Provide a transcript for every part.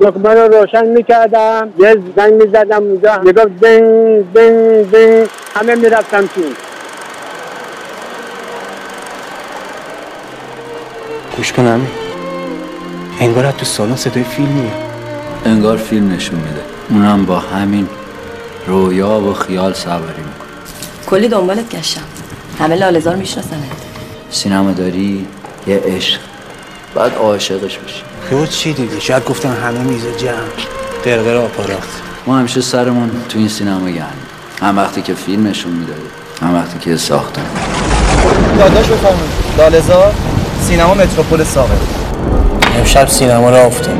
دکمه رو روشن می‌کردم یه زنگ می‌زدم اونجا. می‌گفت دنگ دنگ دنگ. همه می‌رفتم تو. گوش کنم انگار تو سالن صدای فیلم میاد. انگار فیلم نشون میده. اونم با همین رویا و خیال سواری می‌کنه. کلی دنبالت گشتم. همه لالزار میشناسنت. سینما داری؟ یه عشق. بعد عاشقش بشی. تو چی دیدی؟ شاید گفتن همه میز جمع. قرقر آپارات. ما همیشه سرمون تو این سینما گرم. هم وقتی که فیلم نشون می‌داده هم وقتی که ساختن. داداش بفرمایید. لالزار سینما متروپول ساقه. امشب سینما را افتاد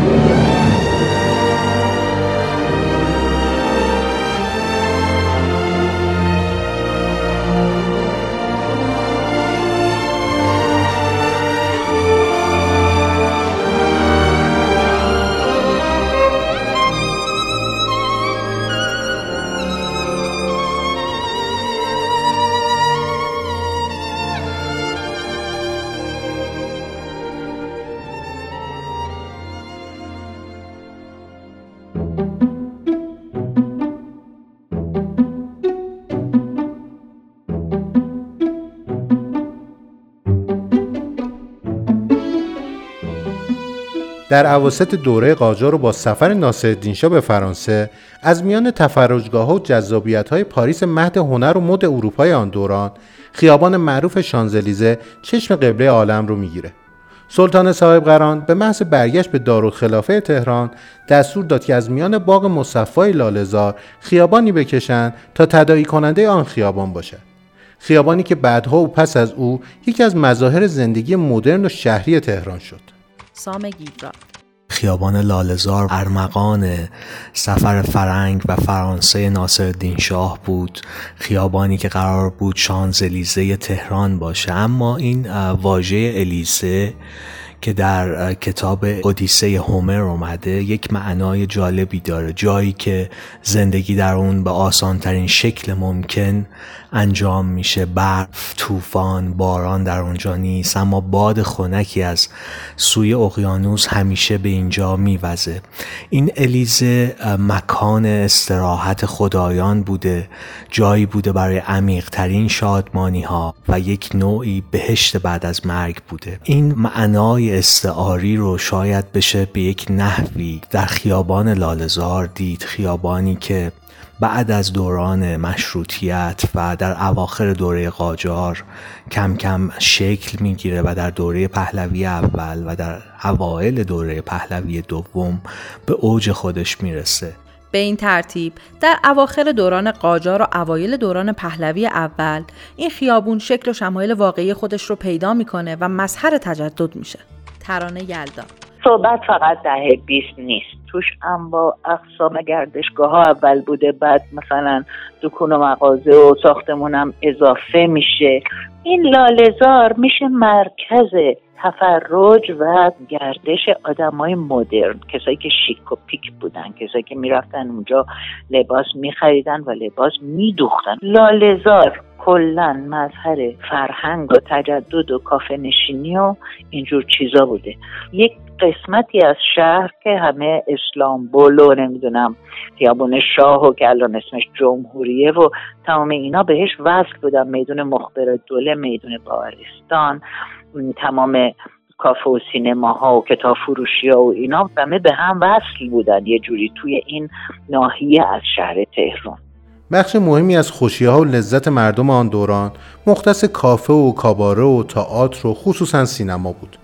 در عواسط دوره قاجار و با سفر ناصرالدین شاه به فرانسه از میان تفرجگاه و جذابیت های پاریس مهد هنر و مد اروپای آن دوران خیابان معروف شانزلیزه چشم قبله عالم رو می‌گیره. سلطان صاحب قران به محض برگشت به دارالخلافه تهران دستور داد که از میان باغ مصفای لالزار خیابانی بکشند تا تدایی کننده آن خیابان باشد خیابانی که بعدها و پس از او یکی از مظاهر زندگی مدرن و شهری تهران شد. سام گیدرا خیابان لالزار ارمغان سفر فرنگ و فرانسه ناصرالدین شاه بود خیابانی که قرار بود شانزلیزه تهران باشه. اما این واژه الیزه که در کتاب اودیسه هومر اومده یک معنای جالبی داره. جایی که زندگی در اون به آسانترین شکل ممکن انجام میشه. برف طوفان باران در اونجا نیست. اما باد خنکی از سوی اقیانوس همیشه به اینجا میوزه. این الیزه مکان استراحت خدایان بوده. جایی بوده برای عمیقترین شادمانی ها و یک نوعی بهشت بعد از مرگ بوده. این معنای استعاری رو شاید بشه به یک نحوی در خیابان لالزار دید. خیابانی که بعد از دوران مشروطیت و در اواخر دوره قاجار کم کم شکل می‌گیره و در دوره پهلوی اول و در اوایل دوره پهلوی دوم به اوج خودش می‌رسه. به این ترتیب در اواخر دوران قاجار و اوایل دوران پهلوی اول این خیابون شکل و شمایل واقعی خودش رو پیدا می‌کنه و مظهر تجدد میشه. ترانه یلدا. صحبت فقط دهه بیست نیست. توش با اقسام گردشگاه ها اول بوده بعد مثلا دکون و مغازه و ساختمونم اضافه میشه. این لالزار میشه مرکز تفرج و گردش آدمای مدرن کسایی که شیک و پیک بودن کسایی که می‌رفتن اونجا لباس میخریدن و لباس میدوختن. لالزار کلا مظهر فرهنگ و تجدد و کافه نشینی و اینجور چیزا بوده. یک قسمتی از شهر که همه اسلام و نمی‌دونم خیابون شاه و که الان اسمش جمهوریه و تمام اینا بهش وصل بودن. میدون مخبر دوله میدون باورستان تمام کافه و سینما ها و کتاب فروشی ها و اینا همه به هم وصل بودن. یه جوری توی این ناحیه از شهر تهران. بخش مهمی از خوشی ها و لذت مردم آن دوران مختص کافه و کاباره و تئاتر و خصوصا سینما بود.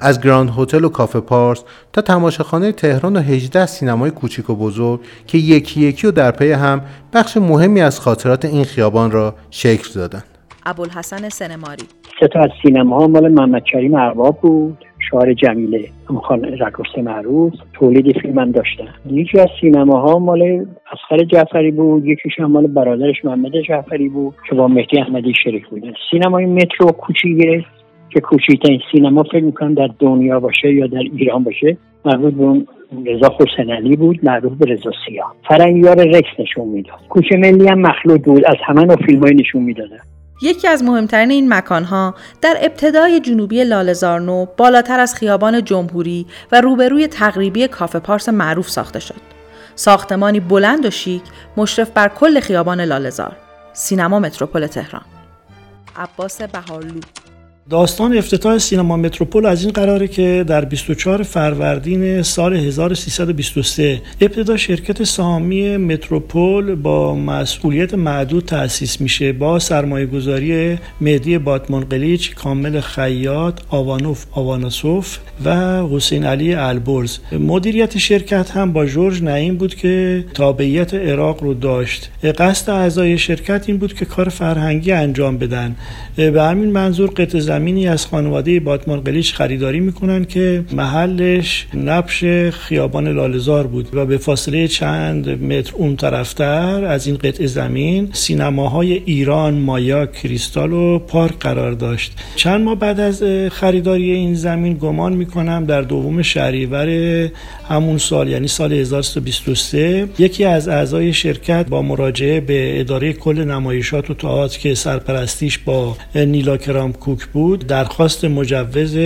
از گراند هتل و کافه پارس تا تماشاخانه تهران و 18 سینمای کوچیک و بزرگ که یکی یکی و در پی هم بخش مهمی از خاطرات این خیابان را شکل دادند. ابوالحسن سنماری. سه تا از سینماها مال محمد کریم ارباب بود. شعار جمیله خان رقاص معروف تولید فیلم هم داشتن. یکی از سینماها مال اسخر جعفری بود یکیش هم مال برادرش محمد جعفری بود که با مهدی احمدی شریک بودن سینمای مترو کوچیکه که کوچکترین سینما فکر می‌کنم در دنیا باشه یا در ایران باشه مربوط به رضا حسین بود معروف به رضا سیاه. فرنگیار رکس نشون می‌داد. کوچه ملی هم مخلوط بود از همه نوع نشون می‌دادن. یکی از مهمترین این مکانها در ابتدای جنوبی لالزارنو بالاتر از خیابان جمهوری و روبروی تقریبی کافه پارس معروف ساخته شد. ساختمانی بلند و شیک مشرف بر کل خیابان لالزار. سینما متروپول تهران. عباس بهارلو داستان افتتاح سینما متروپول از این قراره که در 24 فروردین سال 1323 ابتدا شرکت سهامی متروپول با مسئولیت معدود تأسیس میشه با سرمایه گذاری مهدی باتمان قلیچ، کامل خیاط، آوانوف آواناسوف و حسین علی البرز. مدیریت شرکت هم با جورج نعیم بود که تابعیت عراق رو داشت. قصد اعضای شرکت این بود که کار فرهنگی انجام بدن. به همین منظور قطع زمینی از خانواده باتمان قلیچ خریداری می‌کنن که محلش نبش خیابان لالزار بود و به فاصله چند متر اون طرفتر از این قطع زمین سینماهای ایران مایا کریستال و پارک قرار داشت. چند ماه بعد از خریداری این زمین گمان می‌کنم در دوم شهریور همون سال یعنی سال 1323 یکی از اعضای شرکت با مراجعه به اداره کل نمایشات و تئاتر که سرپرستیش با نیلا کرام کوک بود بود درخواست مجوز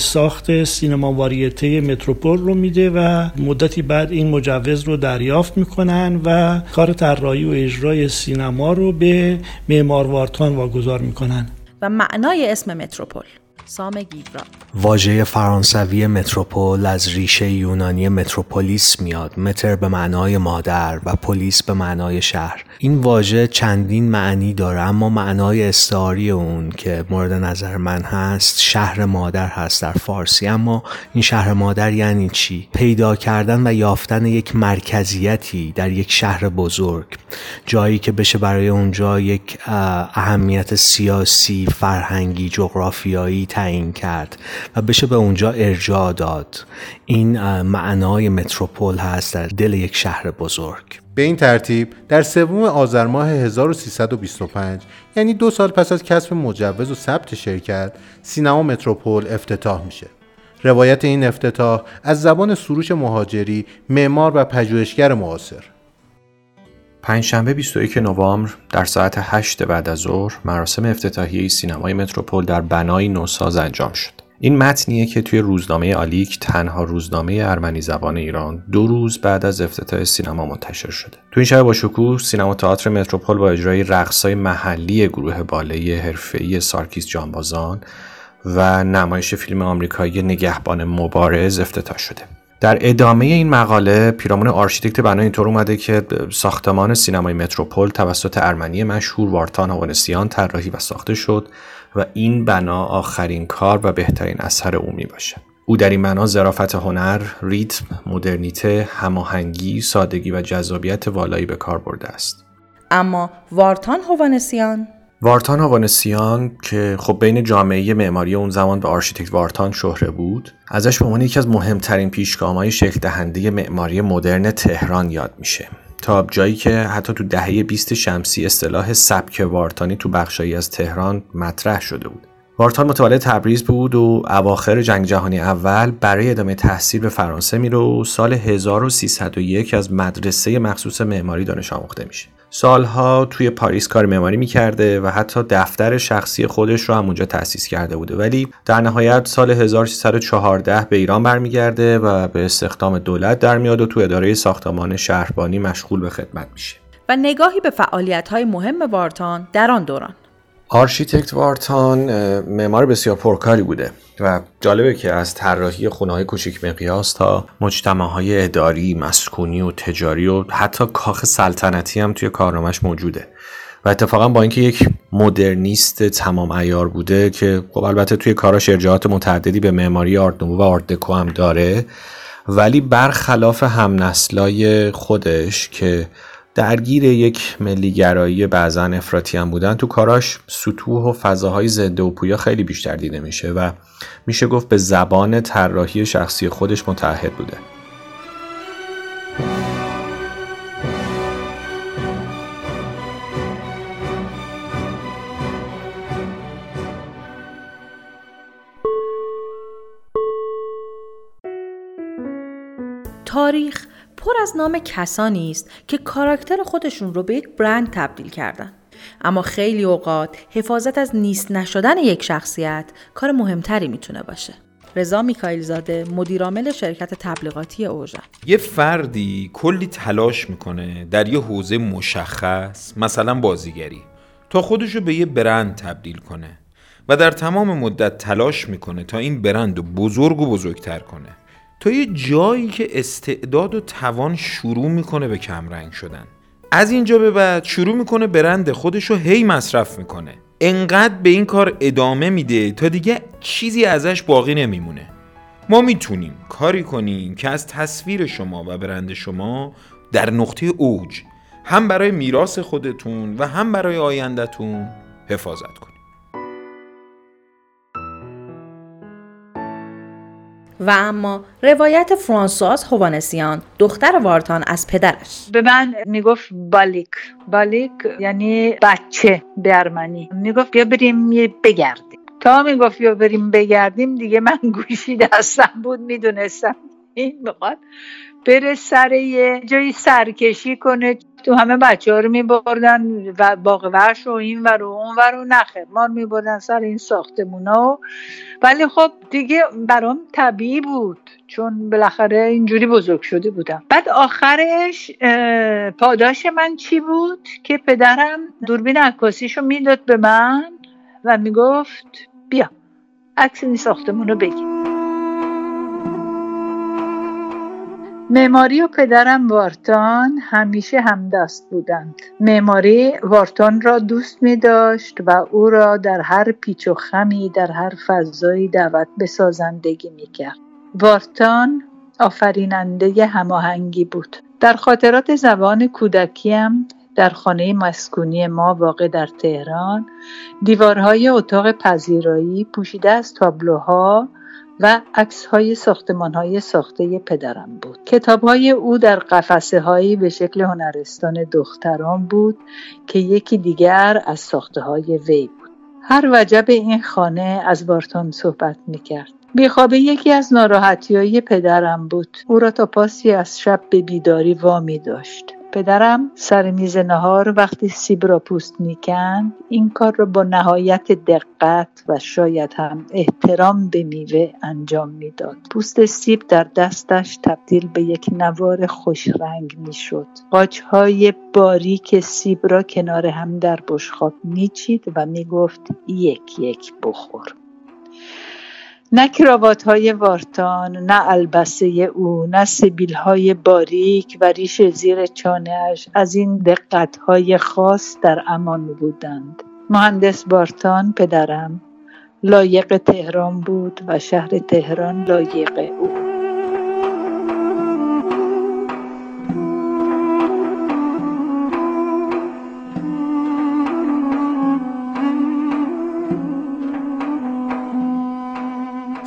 ساخت سینما واریته متروپول رو میده و مدتی بعد این مجوز رو دریافت می‌کنن و کار طراحی و اجرای سینما رو به معمار وارتان واگذار می‌کنن. و معنای اسم متروپول. سام گیورا واژه فرانسوی متروپول از ریشه یونانی متروپولیس میاد. متر به معنای مادر و پلیس به معنای شهر. این واژه چندین معنی داره اما معنای استعاری اون که مورد نظر من هست شهر مادر هست در فارسی. اما این شهر مادر یعنی چی؟ پیدا کردن و یافتن یک مرکزیتی در یک شهر بزرگ. جایی که بشه برای اونجا یک اهمیت سیاسی فرهنگی جغرافیایی تعیین کرد و بشه به اونجا ارجاع داد. این معنای متروپول هست در دل یک شهر بزرگ. به این ترتیب در سوم آذر ماه 1325 یعنی دو سال پس از کسب مجوز و ثبت شرکت سینما متروپول افتتاح میشه. روایت این افتتاح از زبان سروش مهاجری معمار و پژوهشگر معاصر. پنجشنبه 21 نوامبر در ساعت 8 بعد از ظهر مراسم افتتاحیه سینمای متروپول در بنای نوساز انجام شد. این متنیه که توی روزنامه آلیک تنها روزنامه ارمنی زبان ایران دو روز بعد از افتتاح سینما منتشر شده. تو این شب با شکوه سینما تئاتر متروپول با اجرای رقصای محلی گروه باله حرفه‌ای سارکیس جانبازان و نمایش فیلم آمریکایی نگهبان مبارز افتتاح شده. در ادامه این مقاله پیرامون آرشیتکت بنا اینطور اومده که ساختمان سینمای متروپول توسط ارمنی مشهور وارتان هوانسیان طراحی و ساخته شد و این بنا آخرین کار و بهترین اثر او می باشه. او در این بنا ظرافت هنر، ریتم، مدرنیته، هماهنگی، سادگی و جذابیت والایی به کار برده است. اما وارتان هوانسیان وارتان آوانسیان که خب بین جامعه معماری اون زمان به آرشیتکت وارتان شهره بود ازش به عنوان یکی از مهمترین پیشگامهای شکل دهنده معماری مدرن تهران یاد میشه. تا جایی که حتی تو دهه 20 شمسی اصطلاح سبک وارتانی تو بخشایی از تهران مطرح شده بود. وارتان متولد تبریز بود و اواخر جنگ جهانی اول برای ادامه تحصیل به فرانسه میره و سال 1301 از مدرسه مخصوص معماری دانش آموخته میشه. سالها توی پاریس کار معماری می‌کرده و حتی دفتر شخصی خودش رو هم اونجا تأسیس کرده بوده. ولی در نهایت سال 1314 به ایران برمیگرده و به استخدام دولت در میاد و تو اداره ساختمان شهربانی مشغول به خدمت میشه. و نگاهی به فعالیت های مهم وارتان در آن دوران. آرشیتکت وارتان معمار بسیار پرکاری بوده و جالبه که از طراحی خونه های کوچیک مقیاس تا مجتمع های اداری، مسکونی و تجاری و حتی کاخ سلطنتی هم توی کارنامش موجوده. و اتفاقا با اینکه یک مدرنیست تمام عیار بوده که خب البته توی کاراش ارجاعات متعددی به معماری آرت و آرت دکو هم داره ولی برخلاف همنسلای خودش که درگیر یک ملیگرایی بعضا افراطی هم بودن. تو کاراش سطوح و فضاهای زنده و پویا خیلی بیشتر دیده میشه و میشه گفت به زبان طراحی شخصی خودش متعهد بوده. تاریخ پر از نام کسانی است که کاراکتر خودشون رو به یک برند تبدیل کردن. اما خیلی اوقات حفاظت از نیست نشدن یک شخصیت کار مهمتری می‌تونه باشه. رضا میکایل زاده مدیرعامل شرکت تبلیغاتی اوژن یه فردی کلی تلاش می‌کنه در یه حوزه مشخص مثلا بازیگری تا خودشو به یه برند تبدیل کنه و در تمام مدت تلاش می‌کنه تا این برند رو بزرگ و بزرگتر کنه تا یه جایی که استعداد و توان شروع می‌کنه به کمرنگ شدن. از اینجا به بعد شروع می‌کنه برند خودش رو هی مصرف می‌کنه. انقدر به این کار ادامه میده تا دیگه چیزی ازش باقی نمیمونه. ما می‌تونیم کاری کنیم که از تصویر شما و برند شما در نقطه اوج هم برای میراث خودتون و هم برای آیندهتون حفاظت کنیم. و اما روایت فرانسواز هوانسیان دختر وارتان از پدرش. به من می‌گفت بالیک. بالیک یعنی بچه ارمنی. می‌گفت بیا بریم بگردیم. تا می‌گفت بیا بریم بگردیم دیگه من گوشی دستم بود می‌دونستم. این می‌خواد بره سر یه جایی سرکشی کنه. تو همه بچه ها رو میبردن و باغ ورش و این و اون ور و نخه. ما رو میبردن سر این ساختمونا ولی خب دیگه برام طبیعی بود. چون بالاخره اینجوری بزرگ شده بودم. بعد آخرش پاداش من چی بود؟ که پدرم دوربین عکاسیشو می‌داد به من و می‌گفت بیا عکس این ساختمون رو بگیر. معماری و پدرم وارتان همیشه همدست بودند. معماری وارتان را دوست می داشت و او را در هر پیچ و خمی در هر فضایی دعوت به سازندگی می کرد. وارتان آفریننده هماهنگی بود. در خاطرات زبان کودکیم در خانه مسکونی ما واقع در تهران دیوارهای اتاق پذیرایی پوشیده از تابلوها و های ساختمان های ساخته پدرم بود. کتاب های او در قفسه هایی به شکل هنرستان دختران بود که یکی دیگر از ساخته های وی بود. هر وجب این خانه از بارتون صحبت می کرد بیخوابه یکی از ناراحتی های پدرم بود. او را تا پاسی از شب به بیداری وامی داشت. پدرم سر میز نهار وقتی سیب را پوست می‌کند این کار را با نهایت دقت و شاید هم احترام به میوه انجام می‌داد. پوست سیب در دستش تبدیل به یک نوار خوشرنگ می‌شد. قاچهای باریک سیب را کنار هم در بشخاب میچید و می‌گفت یک یک بخور. نه کراوات های وارتان نه البسه او نه سبیل های باریک و ریش زیر چانهاش از این دقت های خاص در امان بودند. مهندس بارتان پدرم لایق تهران بود و شهر تهران لایق او.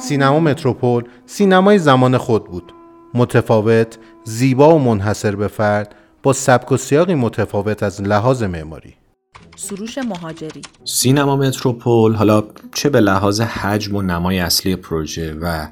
سینما متروپول سینمای زمان خود بود. متفاوت زیبا و منحصر به فرد با سبک و سیاقی متفاوت از لحاظ معماری. سروش مهاجری. سینما متروپول حالا چه به لحاظ حجم و نمای اصلی پروژه و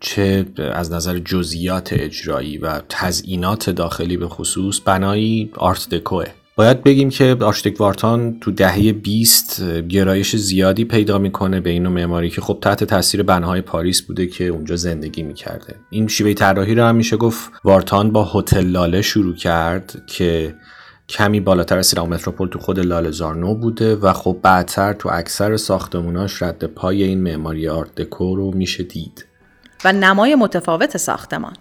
چه از نظر جزئیات اجرایی و تزئینات داخلی به خصوص بنایی آرت دکوه. باید بگیم که آرشتک وارتان تو دهه 20 گرایش زیادی پیدا می‌کنه به این معماری که خب تحت تاثیر بناهای پاریس بوده که اونجا زندگی می‌کرده. این شیوه طراحی رو هم میشه گفت وارتان با هتل لاله شروع کرد که کمی بالاتر از سینما متروپول تو خود لاله زارنو بوده و خب بعدتر تو اکثر ساختموناش رد پای این معماری آرت دکو رو میشه دید. و نمای متفاوت ساختمان.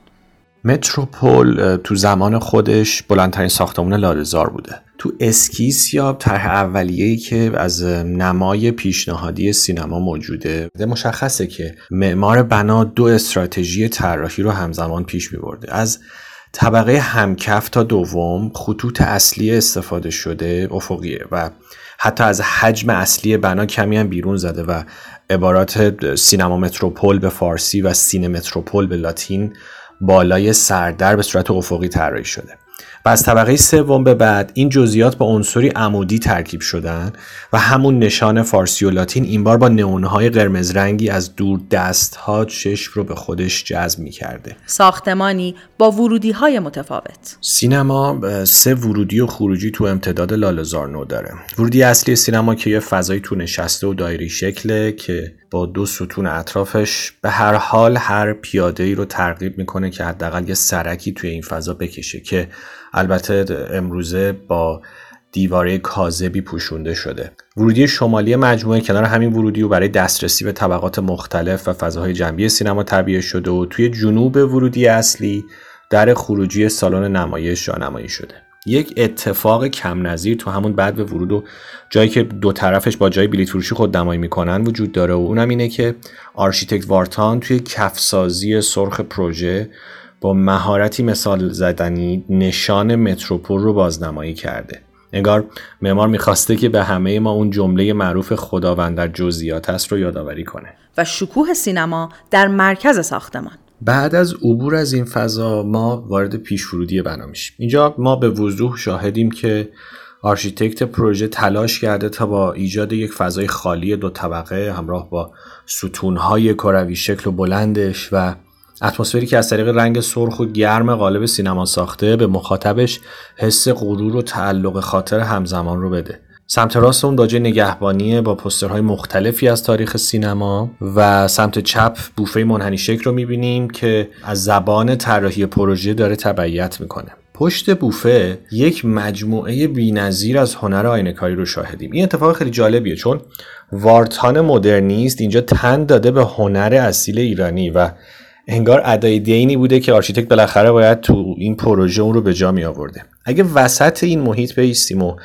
متروپول تو زمان خودش بلندترین ساختمان لاله‌زار بوده. تو اسکیس یا طرح اولیه‌ای که از نمای پیشنهادی سینما موجوده. مشخصه که معمار بنا دو استراتژی طراحی رو همزمان پیش میبرده. از طبقه همکف تا دوم خطوط اصلی استفاده شده افقیه و حتی از حجم اصلی بنا کمی هم بیرون زده و عبارات سینما متروپول به فارسی و سینه متروپول به لاتین بالای سردر به صورت افقی طراحی شده. و از طبقه سوم به بعد این جزئیات با عنصری عمودی ترکیب شدن و همون نشان فارسی و لاتین این بار با نئونهای قرمز رنگی از دور دست ها چشم رو به خودش جذب می کرده. ساختمانی با ورودی های متفاوت. سینما سه ورودی و خروجی تو امتداد لالزارنو داره. ورودی اصلی سینما که یه فضای تو نشسته و دایری شکله که با دو ستون اطرافش به هر حال هر پیاده ای رو ترغیب می‌کنه که حداقل یه سرکی توی این فضا بکشه که البته امروزه با دیواره کاذبی پوشونده شده. ورودی شمالی مجموعه کنار همین ورودی و برای دسترسی به طبقات مختلف و فضاهای جنبی سینما تبیه شده و توی جنوب ورودی اصلی در خروجی سالن نمایش جانمایی شده. یک اتفاق کم نظیر تو همون بدو ورود و جایی که دو طرفش با جای بلیط فروشی خودنمایی می‌کنن وجود داره و اونم اینه که آرشیتکت وارتان توی کفسازی سرخ پروژه با مهارتی مثال زدنی نشان متروپول رو بازنمایی کرده. انگار معمار می‌خواسته که به همه ما اون جمله معروف خداوند در جزئیات است رو یادآوری کنه. و شکوه سینما در مرکز ساختمان. بعد از عبور از این فضا ما وارد پیش ورودی بنا میشیم. اینجا ما به وضوح شاهدیم که آرشیتکت پروژه تلاش کرده تا با ایجاد یک فضای خالی دو طبقه همراه با ستونهای کروی شکل و بلندش و اتمسفری که از طریق رنگ سرخ و گرم غالب سینما ساخته به مخاطبش حس غرور و تعلق خاطر همزمان رو بده. سمت راست اون باجه نگهبانی با پسترهای مختلفی از تاریخ سینما و سمت چپ بوفه منحنی شکل رو می‌بینیم که از زبان طراحی پروژه داره تبعیت می‌کنه. پشت بوفه یک مجموعه بینظیر از هنر آینه‌کاری رو شاهدیم. این اتفاق خیلی جالبیه چون وارتان مدرنیست اینجا تن داده به هنر اصیل ایرانی و انگار ادای دینی بوده که آرشیتکت بالاخره باید تو این پروژه اون رو به جا می آورده اگه وسط این محیط بایستیم و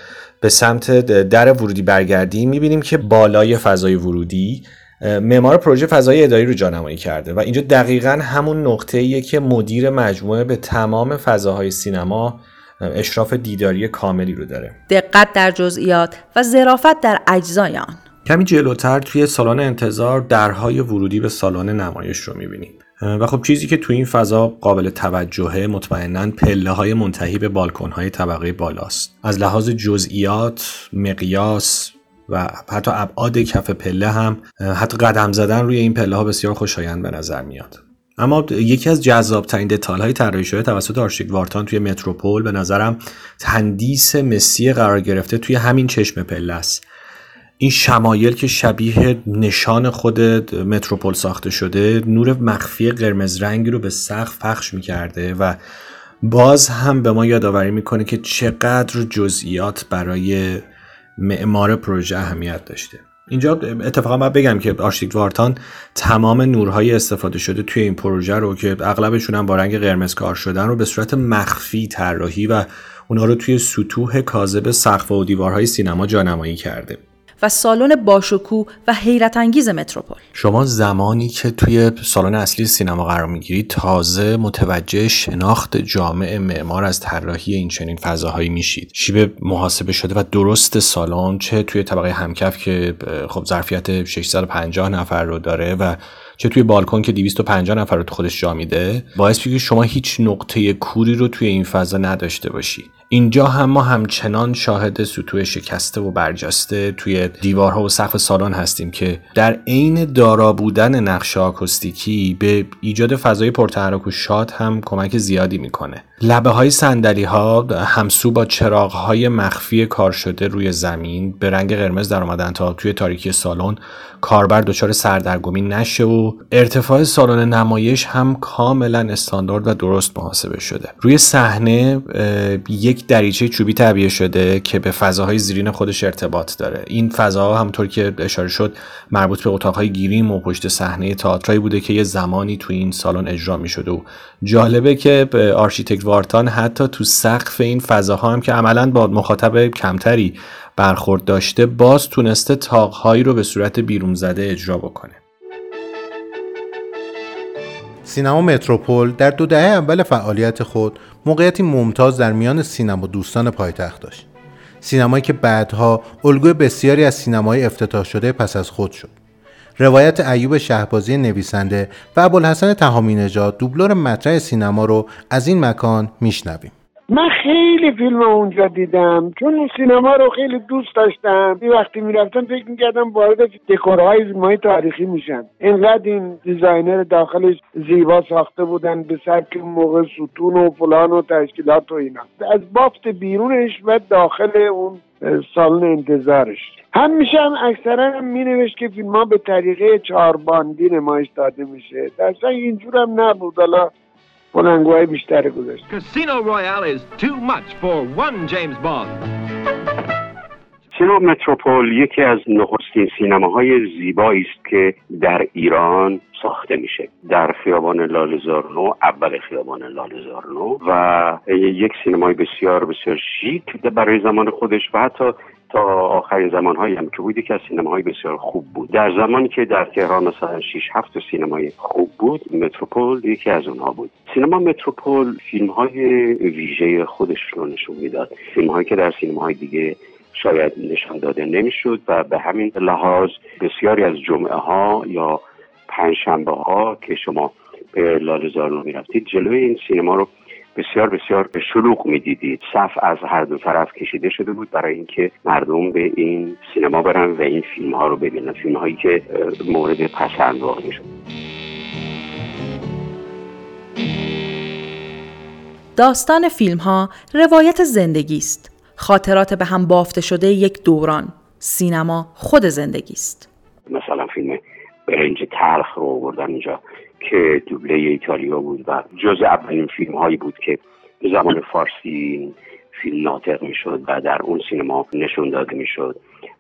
به سمت در ورودی برگردیم می‌بینیم که بالای فضای ورودی معمار پروژه فضای اداری رو جانمایی کرده و اینجا دقیقا همون نقطه ایه که مدیر مجموعه به تمام فضاهای سینما اشراف دیداری کاملی رو داره. دقت در جزئیات و ظرافت در اجزای آن کمی جلوتر توی سالن انتظار درهای ورودی به سالن نمایش رو می‌بینیم. و خب چیزی که تو این فضا قابل توجهه مطمئنا پله های منتهی به بالکن های طبقه بالاست. از لحاظ جزئیات مقیاس و حتی ابعاد کف پله هم حتی قدم زدن روی این پله ها بسیار خوشایند به نظر میاد. اما یکی از جذابترین دتال های طراحی شده توسط آرشیک وارتان توی متروپول به نظرم تندیس مسی قرار گرفته توی همین چشم پله است. این شمایل که شبیه نشان خود متروپول ساخته شده نور مخفی قرمز رنگی رو به سقف پخش می‌کرده و باز هم به ما یادآوری می‌کنه که چقدر جزئیات برای معمار پروژه اهمیت داشته. اینجا اتفاقا باید بگم که آرشیتکت وارتان تمام نورهای استفاده شده توی این پروژه رو که اغلبشون هم با رنگ قرمز کار شدن رو به صورت مخفی طراحی و اونها رو توی سطوح کاذب سقف و دیوارهای سینما جانمایی کرده. و سالن باشکوه و حیرت انگیز متروپول. شما زمانی که توی سالن اصلی سینما قرار می‌گیرید تازه متوجه شناخت جامع معمار از طراحی این چنین فضاهایی میشید. شیب محاسبه شده و درست سالن چه توی طبقه همکف که خب ظرفیت 650 نفر رو داره و چه توی بالکن که 250 نفر رو تو خودش جا میده باعث که شما هیچ نقطه کوری رو توی این فضا نداشته باشی. اینجا هم ما همچنان شاهد سطوح شکسته و برجسته توی دیوارها و سقف سالن هستیم که در عین دارا بودن نقش آکوستیکی به ایجاد فضای پرتحرک و شاد هم کمک زیادی می‌کنه. لبه های سندلی ها همسو با چراغ های مخفی کار شده روی زمین به رنگ قرمز در آمدن تا توی تاریکی سالن کاربر دچار سردرگمی نشه و ارتفاع سالن نمایش هم کاملا استاندارد و درست محاسبه شده. روی صحنه یک دریچه چوبی تعبیه شده که به فضاهای زیرین خودش ارتباط داره. این فضاها همونطور که اشاره شد مربوط به اتاقهای گریم و پشت صحنه تئاترایی بوده که یه زمانی تو این سالن اجرا می شده و جالبه که آرشیتکت وارتان حتی تو سقف این فضاها هم که عملا با مخاطب کمتری برخورد داشته باز تونسته تاقهایی رو به صورت بیرون زده اجرا بکنه. سینما متروپول در دو دهه اول فعالیت خود موقعیتی ممتاز در میان سینما دوستان پایتخت داشت. سینمایی که بعدها الگوی بسیاری از سینمای افتتاح شده پس از خود شد. روایت ایوب شهبازی نویسنده و ابوالحسن تهامی نژاد دوبلور مطرح سینما رو از این مکان میشنویم. من خیلی فیلم اونجا دیدم چون سینما رو خیلی دوست داشتم. یه وقتی می‌رفتم فکر می‌کردم وارد دکورهای فیلم تاریخی میشن اینقدر این دیزاینر داخلش زیبا ساخته بودن به سبک موقع ستون و فلان و تشکیلات و اینا. از بافت بیرونش و داخل اون سالن انتظارش. همیشه هم اکثرا هم می نوشت که فیلم به طریقه چهارباندی نمایش داده میشه. در اینجور هم نبود. حالا Casino Royale is too much for one James Bond. سینما متروپول یکی از نخستین سینماهای زیبایی است که در ایران ساخته میشه. در خیابان لالزارنو اول خیابان لالزارنو و یک سینمای بسیار بسیار شیک برای زمان خودش و حتی تا آخرین زمانهایی هم که بود یکی از سینماهای بسیار خوب بود. در زمانی که در تهران مثلا 6 7 سینمای خوب بود متروپول یکی از اونها بود. سینما متروپول فیلم های ویژه خودش رو نشون می‌داد. فیلم هایی که در سینماهای دیگه شاید نشان داده نمی‌شد و به همین لحاظ بسیاری از جمعه ها یا پنجشنبه ها که شما به لالزارنو می‌رفتید جلوی این سینما رو بسیار بسیار شلوغ می‌دیدید. صف از هر دو طرف کشیده شده بود برای اینکه مردم به این سینما برن و این فیلم ها رو ببینن فیلم هایی که مورد پسند واقع می‌شد. داستان فیلم ها روایت زندگی است. خاطرات به هم بافته شده یک دوران سینما خود زندگی است. مثلا فیلم برنج تلخ رو بردن اینجا که دوبله ایتالیا بود و جز اولین فیلم هایی بود که به زبان فارسی فیلم ناطق می‌شد و در اون سینما نشون داده می‌شد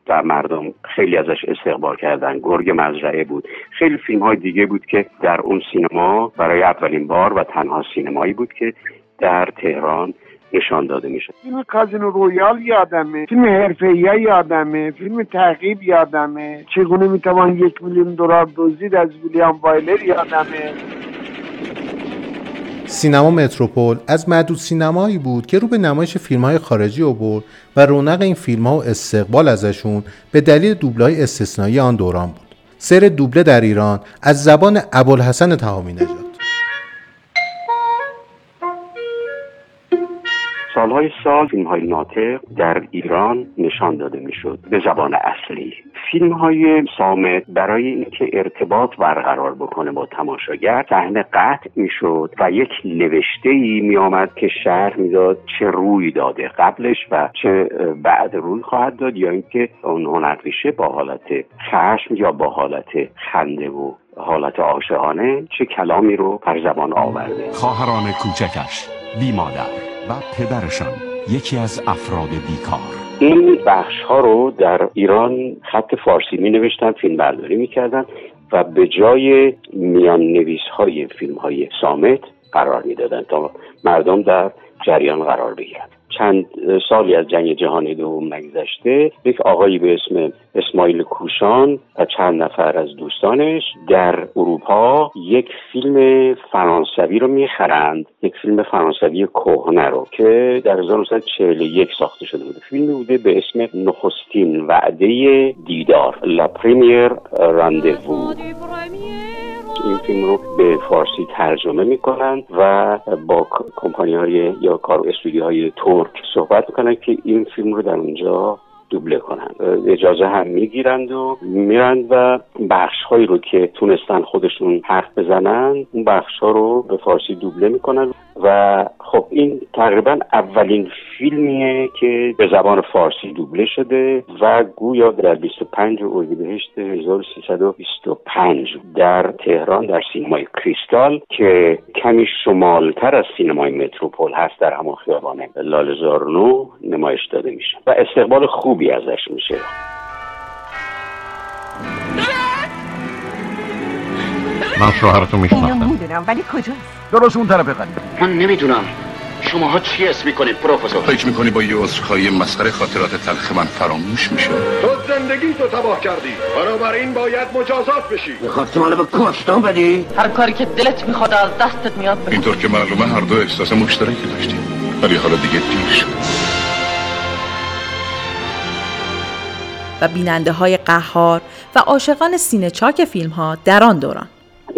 و مردم خیلی ازش استقبال کردن. گرگ مزرعه بود. خیلی فیلم های دیگه بود که در اون سینما برای اولین بار و تنها سینمایی بود که در تهران نشان داده میشه. فیلم کازینو رویال یادمه فیلم حرفه‌ای یادمه فیلم تعقیب یادمه. چگونه می‌توان یک میلیون دلار دزدید از ویلیام وایلر یادمه؟ سینما متروپول از معدود سینمایی بود که رو به نمایش فیلم های خارجی برد و رونق این فیلم ها و استقبال ازشون به دلیل دوبله استثنایی آن دوران بود. سر دوبله در ایران از زبان ابوالحسن تهامی نژاد سالهای سال فیلم های ناطق در ایران نشان داده می‌شد به زبان اصلی. فیلم های سامت برای اینکه ارتباط برقرار بکنه با تماشاگر صحنه قطع می‌شد و یک نوشته ای می آمد که شرح می‌داد چه روی داده قبلش و چه بعد روی خواهد داد یا اینکه اون هنرپیشه با حالت خشم یا با حالت خنده و حالت عاشقانه چه کلامی رو بر زبان آورده. خواهران کوچکش. بی مادر و پدرشان یکی از افراد بیکار. این بخش ها رو در ایران خط فارسی می نوشتن فیلم برداری می کردن و به جای میان نویس های فیلم های سامت قرار می دادن تا مردم در جریان قرار بگیرند چند سالی از جنگ جهانی دوم نگذشته یک آقایی به اسم اسماعیل کوشان و چند نفر از دوستانش در اروپا یک فیلم فرانسوی رو می‌خرند یک فیلم فرانسوی کهنه رو که در 1941 ساخته شده بوده. فیلمی بوده به اسم نخستین وعده دیدار لا پریمیر راندوو این فیلم رو به فارسی ترجمه می‌کنن و با کمپانی های یا کار استودیو های ترک صحبت می‌کنن که این فیلم رو در اونجا دوبله کنن. اجازه هم می‌گیرند و میرند و بخش هایی رو که تونستن خودشون حرف بزنن اون بخش ها رو به فارسی دوبله می‌کنن. و خب این تقریبا اولین فیلمیه که به زبان فارسی دوبله شده و گویا در 25 اردیبهشت 1325 در تهران در سینمای کریستال که کمی شمالتر از سینمای متروپول هست در همون خیابان لالزارنو نمایش داده میشه و استقبال خوبی ازش میشه. من شوهرتو میشناختم می‌دونم ولی کجاست؟ درست اون طرف قدیم من نمی‌دونم. شماها چی اسم می‌کنید پروفسور؟ فکر می‌کنی با یه عذرخواهی مسخره خاطرات تلخ من فراموش میشه؟ تو زندگی تو تباه کردی. بنابراین باید مجازات بشی. می‌خواستی منو به کشتان بدی؟ هر کاری که دلت می‌خواد از دستت میاد بکن اینطور که معلومه هر دو احساس مشترکی داشتیم ولی حالا دیگه دیر شد. و بیننده های قهار و عاشقان سینه چاک فیلم ها در آن دوران.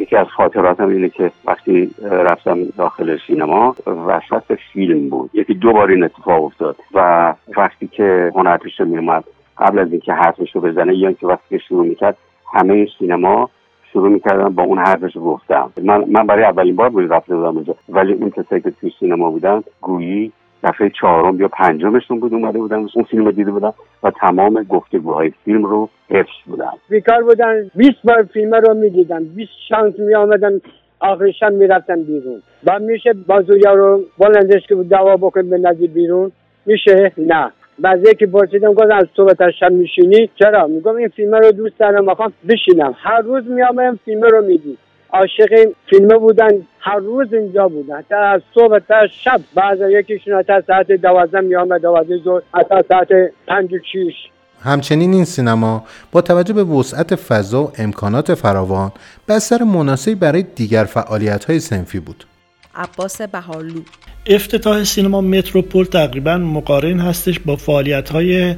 یکی از خاطراتم اینه که وقتی رفتم داخل سینما وسط فیلم بود. یکی دو بار این اتفاق افتاد و وقتی که هنرپیشه میومد قبل از اینکه حرفش رو بزنه یا اینکه وقتی که شروع می‌کرد همه سینما شروع می‌کردم با اون حرفش گفتم من من برای اولین بار بود رفته بودم اونجا ولی اون کسایی که توی سینما بودن گویی دفعه چهارم یا پنجمشون بود اومده بودن اون فیلم رو دیده بودن و تمام گفتگوهای فیلم رو حفظ بودن. بیکار بودن 20 بار فیلم رو می‌دیدن 20 شانس می آمدن آخرشان می‌رفتن بیرون. و میشه بازویا رو بلندش که دعوا بکن به بیرون میشه؟ نه. بعضی که پرسیدم گفتم از صبح شب میشینی؟ چرا؟ میگم این فیلم رو دوست دارم می‌خوام بشینم. هر روز میامدم فیلم رو می‌دید عاشق فیلم بودن هر روز اینجا بودن. تا از صبح تا شب بعض یکیشون تا ساعت دوازده میامد دوازده زور تا ساعت پنج و شیش. همچنین این سینما با توجه به وسعت فضا و امکانات فراوان بستر مناسبی برای دیگر فعالیت های سنفی بود. عباس بهارلو. افتتاح سینما متروپول تقریبا مقارن هستش با فعالیت های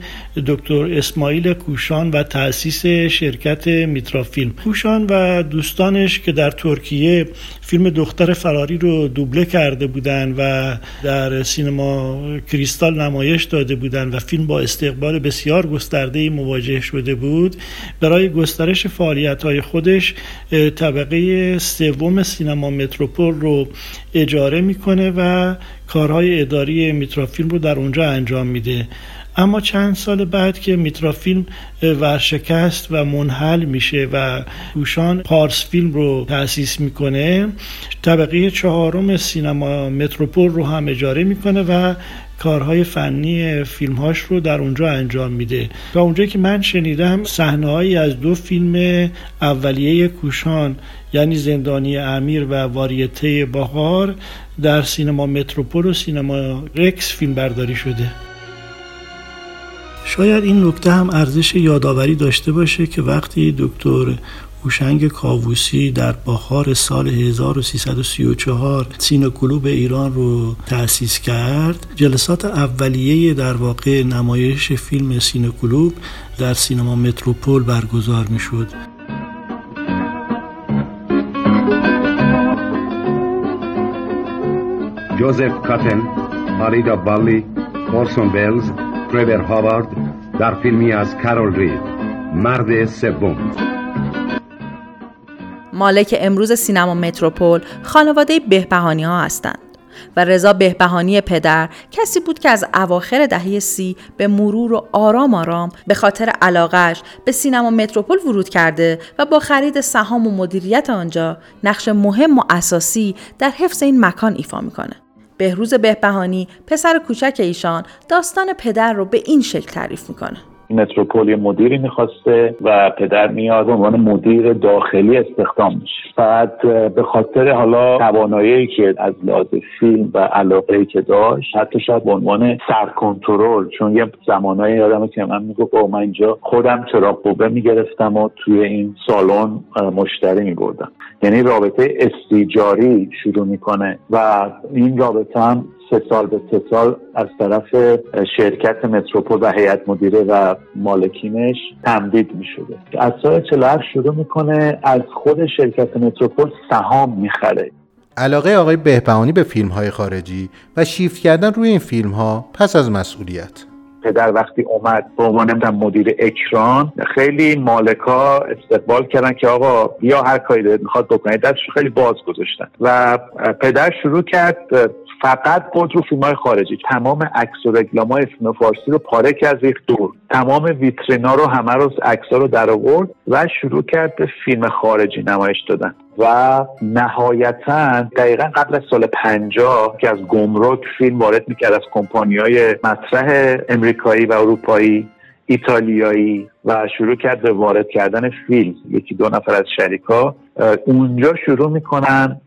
دکتر اسماعیل کوشان و تأسیس شرکت میترافیلم. کوشان و دوستانش که در ترکیه فیلم دختر فراری رو دوبله کرده بودن و در سینما کریستال نمایش داده بودن و فیلم با استقبال بسیار گسترده مواجه شده بود برای گسترش فعالیت های خودش طبقه سوم سینما متروپول رو اجاره می‌کنه و کارهای اداری میترافیلم رو در اونجا انجام میده. اما چند سال بعد که میترافیلم ورشکست و منحل میشه و گوشان پارس فیلم رو تأسیس می‌کنه طبقه چهارم سینما متروپول رو هم اجاره می‌کنه و کارهای فنی فیلمهاش رو در اونجا انجام میده. تا اونجایی که من شنیدم صحنههایی از دو فیلم اولیه کوشان یعنی زندانی امیر و واریته بهار در سینما متروپول و سینما رکس فیلم برداری شده. شاید این نکته هم ارزش یادآوری داشته باشه که وقتی دکتر هوشنگ کاووسی در بهار سال 1334 سینما کلوب ایران رو تأسیس کرد جلسات اولیه در واقع نمایش فیلم سینما کلوب در سینما متروپول برگزار می شد جوزف کاتن، آریدا بالی، اورسون ولز، تریور هاوارد در فیلمی از کارول رید مرد سوم. مالک امروز سینما متروپول خانواده بهبهانی ها هستند. و رضا بهبهانی پدر کسی بود که از اواخر دهه سی به مرور و آرام آرام به خاطر علاقش به سینما متروپول ورود کرده و با خرید سهام و مدیریت آنجا نقش مهم و اساسی در حفظ این مکان ایفا می‌کنه. بهروز بهبهانی پسر کوچک ایشان داستان پدر رو به این شکل تعریف می‌کنه. متروپول مدیری می‌خواسته و پدر میاد به عنوان مدیر داخلی استخدام میشه. بعد به خاطر حالا توانایی که از لحاظ فیلم و علاقه که داشت حتی شاید به عنوان سرکنترل چون یه زمانایی یادمه که من می‌گفت من اینجا خودم چراغ قوه می‌گرفتم و توی این سالن مشتری میبردم. یعنی رابطه استیجاری شروع می‌کنه و این رابطه هم سه سال به سه سال از طرف شرکت متروپول و هیئت مدیره و مالکینش تمدید می شده از سال 47 شروع می‌کنه از خود شرکت متروپول سهام می‌خره. علاقه آقای بهبهانی به فیلم های خارجی و شیفت کردن روی این فیلم ها پس از مسئولیت. پدر وقتی اومد به عنوان مدیر اکران خیلی مالکا استقبال کردن که آقا بیا هر کاری دارید می‌خواد بکنید. دستش خیلی باز گذاشتن. و پدر شروع کرد فقط بود رو فیلم های خارجی. تمام عکس و رکلام های فارسی رو پاره کرد ریخ دور. تمام ویترینا رو همه رو عکس رو در آورد و شروع کرد به فیلم خارجی نمایش دادن. و نهایتا دقیقا قبل از سال پنجاه که از گمرک فیلم وارد می‌کرد از کمپانی های مطرح امریکایی و اروپایی ایتالیایی و شروع کرد به وارد کردن فیلم. یکی دو نفر از شریکا اونجا شروع می‌کنن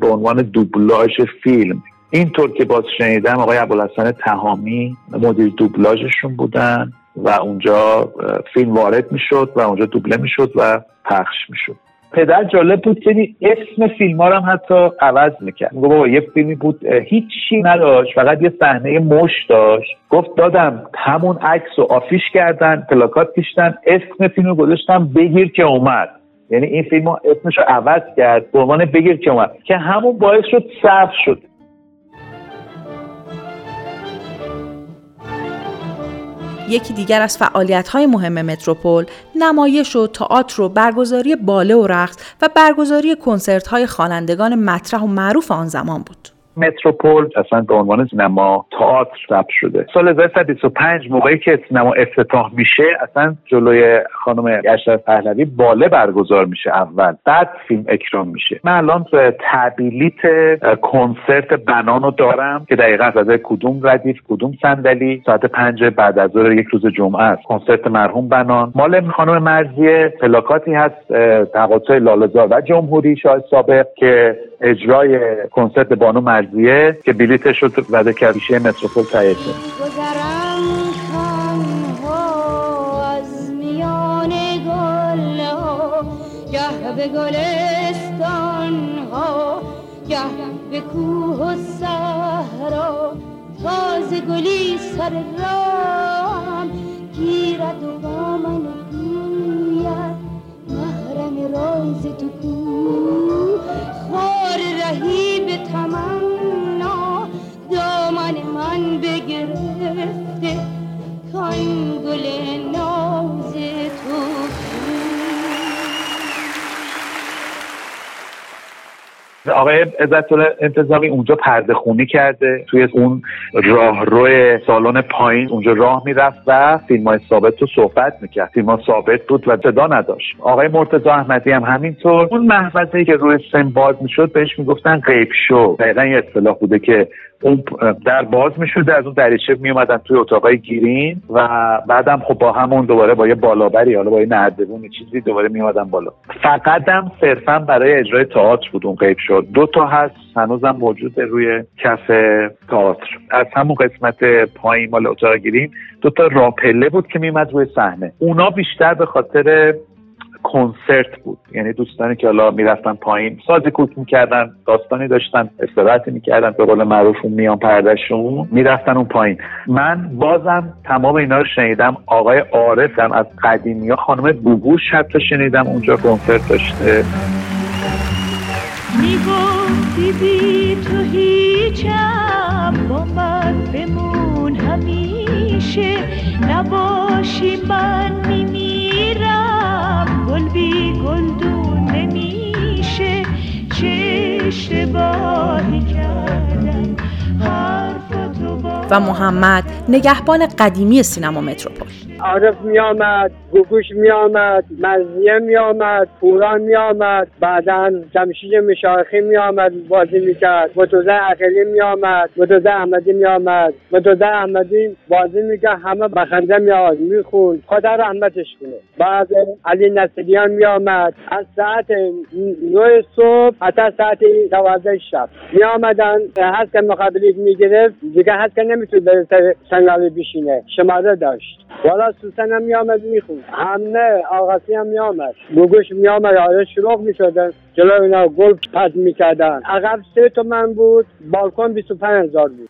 به عنوان دوبلاژ فیلم. اینطور که باز شنیدم آقای ابوالحسن تهامی مدیر دوبلاژشون بودن و اونجا فیلم وارد می‌شد و اونجا دوبله می‌شد و پخش می‌شد. پدر جالب بود که اسم فیلم ها هم حتی عوض می‌کرد. گفت بابا یه فیلمی بود هیچی نداشت فقط یه صحنه مش داشت. گفت دادم همون عکس و آفیش کردن پلاکات کشتن اسم فیلم رو گذاشتم بگیر که اومد. یعنی این فیلم اسمش رو عوض کرد به عنوان بگیر که اومد. که همون باعث شد سبز شد. یکی دیگر از فعالیت‌های مهم متروپول نمایش و تئاتر و برگزاری باله و رقص و برگزاری کنسرت‌های خوانندگان مطرح و معروف آن زمان بود. متروپول. اصلا به عنوان سینما تئاتر ثبت شده. سال 1925 موقعی که سینما افتتاح میشه اصلا جلوی خانم اشرف پهلوی باله برگزار میشه اول. بعد فیلم اکرام میشه. من الان تبلیت کنسرت بنان رو دارم که دقیقا از کدوم ردیف کدوم صندلی؟ ساعت پنج بعد از ظهر یک روز جمعه است. کنسرت مرحوم بنان. مال خانم مرزیه پلاکاتی هست تقاطع لاله‌زار و جمهوری شاه سابق که اجرای کنسرت بانو مرزیه که بلیتش رو وده کردیشه متروپول تایید به گلستان ها گه به کوه و صحرا. تازه گلی سر رام گیرد و با من گوید محرم راز تو کو آقای عزت انتظامی اونجا پرده خونی کرده توی اون راهرو سالن پایین اونجا راه می‌رفت و فیلم های ثابت رو صحبت می‌کرد. فیلم ها ثابت بود و صدا نداشت. آقای مرتضی احمدی هم همینطور. اون محفظه که روی سن باز می‌شد بهش می‌گفتن غیب شو. دقیقا یه اصطلاح بوده که اون در باز می‌شده از اون دریچه میومدن توی اتاقای گیرین و بعدم خب با همون دوباره با یه بالابری حالا با یه نردبون چیزی دوباره میومدن بالا. فقط هم صرفا برای اجرای تئاتر بود اون غیب شد. دو تا هست هنوزم موجود روی کف تئاتر. از همون قسمت پایین مال اتاق گیرین دو تا راپله بود که میومد روی صحنه. اونا بیشتر به خاطر کنسرت بود. یعنی دوستانی که حالا می‌رفتن پایین سازی کوک می‌کردن داستانی داشتن استراحتی می‌کردن به قول معروف اون میان پردهشون می‌رفتن اون پایین. من بازم تمام اینا رو شنیدم. آقای عارفم از قدیمی ها خانم بوبوش حتی شنیدم اونجا کنسرت داشته. می‌گفتی بی تو هیچم با من همیشه. نباشی من میمیرم. گل بی گلدون نمیشه چه اشتباهی کردم با و محمد نگهبان قدیمی سینما متروپول. عارف می آمد گوگوش می آمد مزیه می آمد پوران می آمد بعدا جمشید مشایخی می آمد بازی می کرد متوزه اخلی می آمد متوزه احمدی می آمد متوزه احمدی بازی می کرد همه بخنده می آمد می خون خدا رحمتش کنه. بعد علی نصریان می آمد از ساعت نو صبح حتی ساعت دوازده شب. می آمدن هست که مقابلیت می گرفت دیگه هست که نمی‌تونه بره سنگالی بشینه. شماره داشت. والا سوسن هم میامد میخون همه آقاسی هم میامد گوگوش میامد آره شروع می‌شدن. جلو اینا گل پس می‌کردن. عقب سه تومن بود بالکن 25 هزار بود.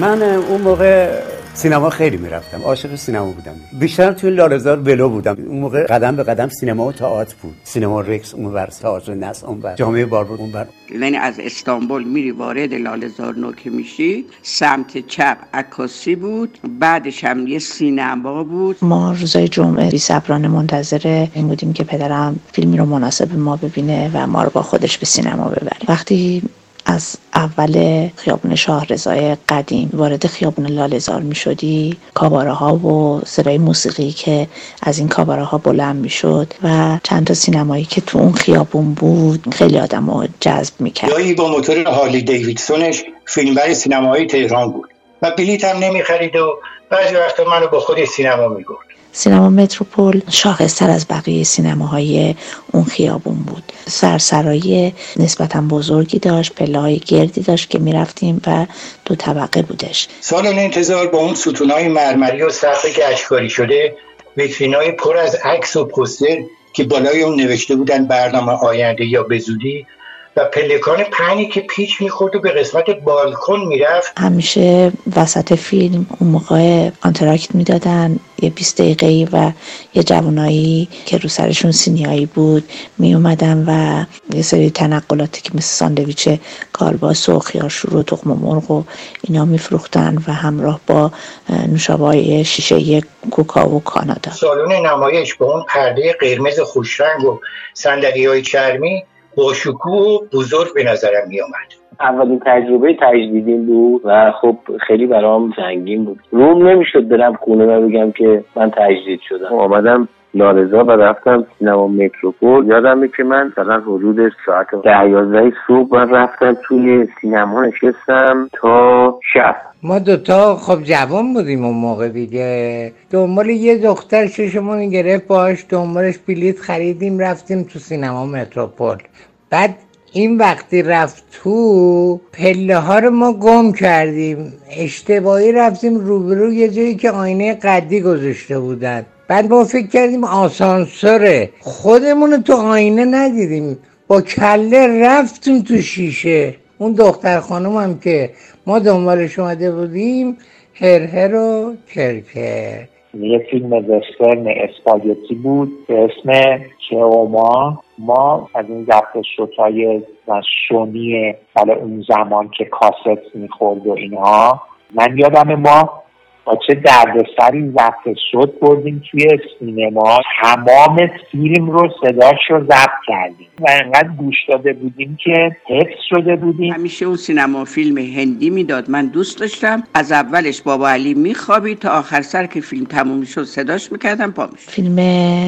من اون موقع سینما خیلی می‌رفتم عاشق سینما بودم. بیشتر توی لالزار ولو بودم. اون موقع قدم به قدم سینما و تئاتر بود. سینما رکس اون ور تئاتر نس اون ور جامعه باربور اون ور. یعنی از استانبول میری وارد لالزار نوکه میشی سمت چپ عکاسی بود بعدش هم یه سینما بود. ما روزای جمعه بی صبرانه منتظر این بودیم که پدرم فیلمی رو مناسب ما ببینه و ما رو با خودش به سینما ببره. وقتی از اول خیابون شاهرزای قدیم وارد خیابون لالزار می شدی کاباره ها و صدای موسیقی که از این کاباره ها بلند می شد و چند تا سینمایی که تو اون خیابون بود خیلی آدم رو جذب می کرد با موتور هارلی دیویدسونش فیلمبر سینمایی تهران بود و بلیت هم نمی خرید و بعضی وقتا منو با خود سینما می برد سینما متروپول شاخصتر از بقیه سینماهای اون خیابون بود. سرسرایی نسبتا بزرگی داشت پله های گردی داشت که می‌رفتیم و دو طبقه بودش. سالن انتظار با اون ستونهای مرمری و سقفی که اشکاری شده ویترینای پر از عکس و پوستر که بالای اون نوشته بودن برنامه آینده یا به زودی و پلکان پنی که پیچ می‌خورد و به قسمت بالکن می‌رفت. همیشه وسط فیلم اون موقع آنتراکت می‌دادن. یه 20 دقیقه ای و یه جوانایی که رو سرشون سینیایی بود می اومدن و یه سری تنقلاتی که مثل ساندویچ کالباس و خیارشور و تخم مرغ و اینا میفروختن و همراه با نوشابه شیشه کوکا و کانادا. سالن نمایش با اون پرده قرمز خوشرنگ و صندلی های چرمی با شکوه و بزرگ به نظرم می آمد. اولین تجربه تجدیدیم بود و خب خیلی برام سنگین بود روم نمی‌شد برم خونه و بگم که من تجدید شدم آمدم لارزا و رفتم سینما متروپول. یادمه که من مثلا حدود ساعت ده یازده صبح من رفتم توی سینما نشستم تا شب. ما دوتا خب جوان بودیم اون موقع دیگه. دنبال یه دختر ششمون گرفت باش دنبالش بلیت خریدیم رفتیم تو سینما متروپول. بعد این وقتی رفت تو پله ها رو ما گم کردیم. اشتباهی رفتیم روبرو یه جایی که آینه قدی گذاشته بودن. بعد ما فکر کردیم آسانسوره خودمون تو آینه ندیدیم. با کله رفتیم تو شیشه. اون دختر خانم هم که ما دنبالش اومده بودیم هر و کرکر. یه فیلم وسترن اسپاگتی بود به اسم کئوما ما از این ضبط شوتای و شونی سال اون زمان که کاست می‌خورد و اینها من یادم ما با چه دردسری ضبط شد بردیم توی سینما. تمام فیلم رو صداش رو ضبط کردیم. و انقدر گوش داده بودیم که حفظ شده بودیم. همیشه اون سینما فیلم هندی می‌داد. من دوست داشتم. از اولش بابا علی میخوابی تا آخر سر که فیلم تموم شد صداش می‌کردم پا می‌شد. فیلم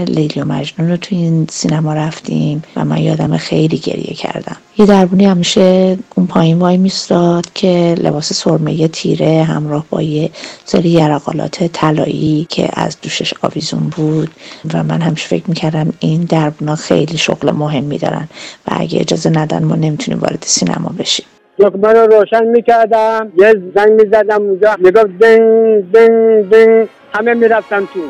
لیلی و مجنون رو تو این سینما رفتیم و من یادم خیلی گریه کردم. یه دربونی همیشه اون پایین وای میستاد که لباس سرمه تیره همراه با یه سری یرقالات طلایی که از دوشش آویزون بود و من همیشه فکر می‌کردم این دربونا خیلی شغل مهمی دارن و اگه اجازه ندن ما نمی‌تونیم وارد سینما بشیم. دکمه رو روشن می‌کردم یه زنگ می‌زدم اونجا می‌گفت دنگ دنگ دنگ همه می‌رفتم تو.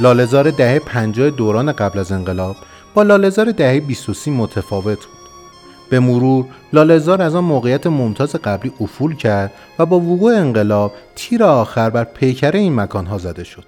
لالزار دهه 50 دوران قبل از انقلاب با لالزار دهه 23 متفاوت بود. به مرور لالزار از آن موقعیت ممتاز قبلی افول کرد و با وقوع انقلاب تیر آخر بر پیکره این مکانها زده شد.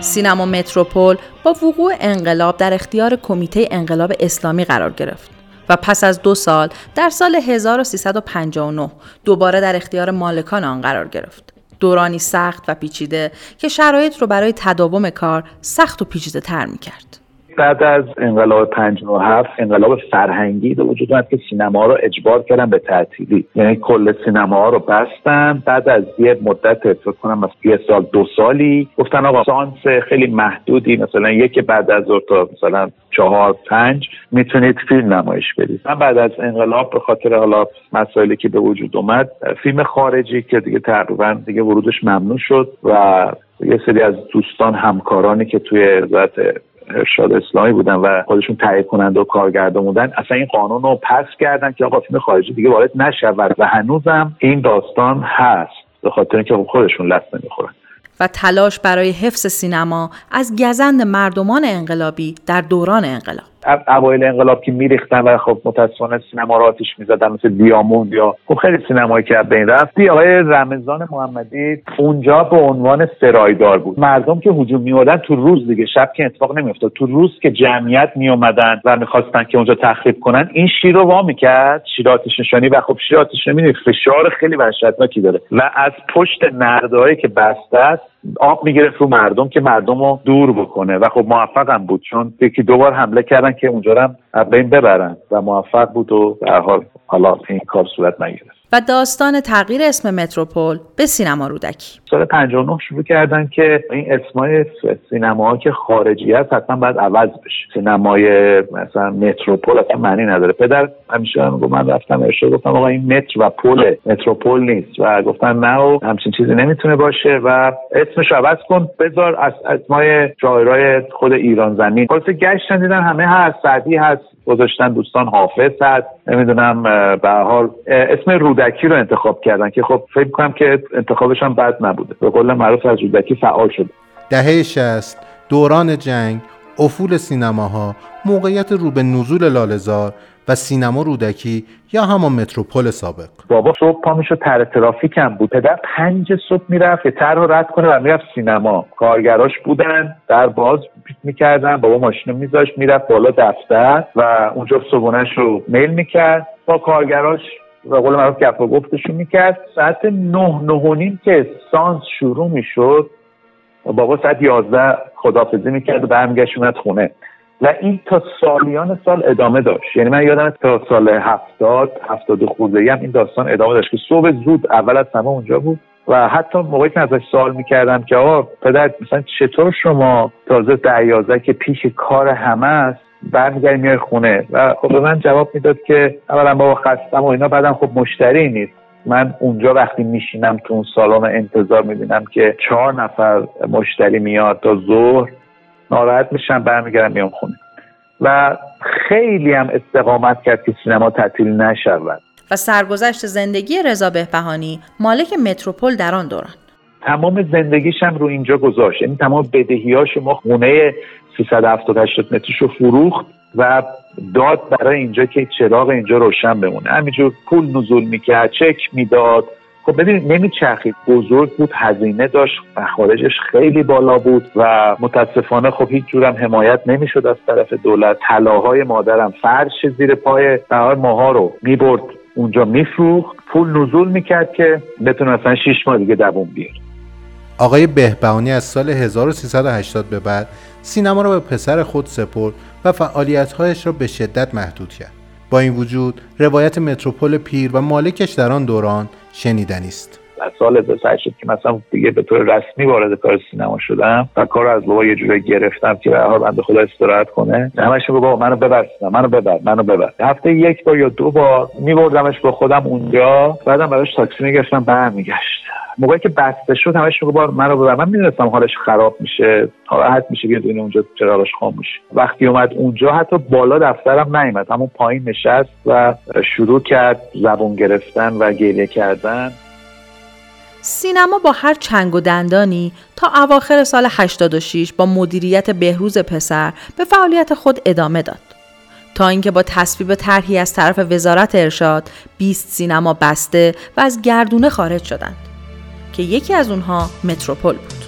سینما متروپول با وقوع انقلاب در اختیار کمیته انقلاب اسلامی قرار گرفت و پس از دو سال در سال 1359 دوباره در اختیار مالکان آن قرار گرفت. دورانی سخت و پیچیده که شرایط رو برای تداوم کار سخت و پیچیده تر می کرد. بعد از انقلاب 57 انقلاب فرهنگی به وجود اومد که سینما رو اجبار کردن به تعطیلی. یعنی کل سینما رو بستن. بعد از یه مدت فکر کنم از یه سال دو سالی گفتن آقا سانس خیلی محدودی. مثلا یک بعد از ظهر تا مثلا چهار پنج می‌تونید فیلم نمایش بدید. من بعد از انقلاب به خاطر حالا مسائلی که به وجود اومد فیلم خارجی که دیگه تقریبا دیگه ورودش ممنوع شد و یه سری از دوستان همکارانی که توی وزارت ارشاد اسلامی بودن و خودشون تهیه کننده و کارگردان بودن اصلا این قانون رو پس کردن که آقا فیلم خارجی دیگه وارد نشود و هنوزم این داستان هست به خاطر اینکه خودشون لست نمی‌خورن. و تلاش برای حفظ سینما از گزند مردمان انقلابی در دوران انقلاب. اوایل انقلاب که میریختن و خب متاسفانه سینما رو آتیش می‌زدن مثل دیاموند یا خب خیلی سینمایی که بین رفتی. آقای رمضان محمدی اونجا به عنوان سرایدار بود. مردم که هجوم میوردن تو روز دیگه شب که اتفاق نمیافتاد تو روز که جمعیت میومدن و می‌خواستن که اونجا تخریب کنن این شیر رو وا می‌کرد شیر آتیش نشانی و خب شیر نشانی فشار خیلی وحشتناکی داره. و از پشت نردهایی که بسته است آب می‌گرفت رو مردم که مردم رو دور بکنه و خب موفقم بود چون یکی دوبار حمله کردن که اونجا هم بین ببرن و موفق بود و در حال حالا این کار صورت نگرفت. و داستان تغییر اسم متروپول به سینما رودکی سال 59 شروع کردن که این اسمای سینما که خارجی هست حتما باید عوض بشه. سینمای مثلا متروپول اصلا معنی نداره. پدر همیشه گفت من رفتم ارشاد گفتم آقا این متر و پل متروپول نیست. و گفتن نه و همچین چیزی نمی‌تونه باشه و اسمش عوض کن. بذار از اسمای شاعرای خود ایران زمین. خلاص گشتن دیدن همه هست سعدی هست. گذاشتن دوستان حافظ هست. نمی‌دونم به حال اسم رودکی رو انتخاب کردن که خب فکر کنم که انتخابش هم بد نبوده. به قول معروف از رودکی فعال شده. دهه 60 دوران جنگ افول سینماها موقعیت رو به نزول لالزار و سینما رودکی یا همان متروپول سابق. بابا صبح پا می‌شد تر ترافیک هم بود. پدر پنج صبح می‌رفت که تر رو رد کنه و می‌رفت سینما. کارگراش بودن در باز می‌کردن بابا ماشین میذاشت می‌رفت بالا دفتر و اونجا صبحونش رو میل می‌کرد. با کارگراش و قول معروف گپ گفتشون می‌کرد. ساعت نه نه و نیم که سانس شروع می‌شد بابا ساعت یازده خدافزی می‌کرد و برمیگشت اومد خونه. و این تا سالیان سال ادامه داشت. یعنی من یادم تا سال هفتاد هفتاد خورده هم این داستان ادامه داشت که صبح زود اول از همه اونجا بود. و حتی موقعی که ازش سوال می‌کردم که آقا پدر مثلا چطور شما تازه ده یازده که پیش کار همه است برمیگردی میای خونه؟ و خب به من جواب می‌داد که اولا بابا خستم و اینا بعدم خب مشتری نیست. من اونجا وقتی میشینم تو اون سالن انتظار می‌بینم که چهار نفر مشتری میاد تا ظهر ناراحت میشم برمیگردم میام خونه. و خیلی هم استقامت کرد که سینما تعطیل نشود. و سرگذشت زندگی رضا بهبهانی مالک متروپول در آن دوران. تمام زندگیش هم رو اینجا گذاشت. یعنی تمام بدهیاش ما خونه 370 مترش رو فروخت. و داد برای اینجا که چراغ اینجا روشن بمونه. همینجور پول نزول می‌کرد چک می‌داد. خب ببینید نمیچرخید. بزرگ بود هزینه داشت مخارجش خیلی بالا بود و متاسفانه خب هیچ جورم حمایت نمی‌شد از طرف دولت. طلاهای مادرم فرش زیر پای نهار ماها رو می‌برد. اونجا میفروخت. پول نزول می‌کرد که بتونه مثلا 6 ماه دیگه دووم بیاره. آقای بهبهانی از سال 1380 به بعد سینما را به پسر خود سپرد و فعالیتهایش را به شدت محدود کرد. با این وجود روایت متروپول پیر و مالکش در آن دوران شنیدنی است. سال سعی شد که مثلا دیگه به طور رسمی وارد کار سینما شدم و کار از بابا یه جوری گرفتم که به حال بنده خدا استراحت کنه. همش بابا منو ببر منو ببر منو ببر. هفته یک بار یا دو بار میبردمش با خودم اونجا بعدم براش تاکسی میگشتم برمیگشت موقعی که بسته شد همش میگه بار منو ببر. من می‌دونستم حالش خراب میشه ناراحت میشه بیاد این اونجا چراغش خاموش وقتی اومد اونجا حتی بالا دفترم نیومد. همون پایین نشست و شروع کرد زبون گرفتن و گریه کردن. سینما با هر چنگ و دندانی تا اواخر سال 86 با مدیریت بهروز پسر به فعالیت خود ادامه داد. تا اینکه با تصویب طرحی از طرف وزارت ارشاد 20 سینما بسته و از گردونه خارج شدند که یکی از اونها متروپول بود.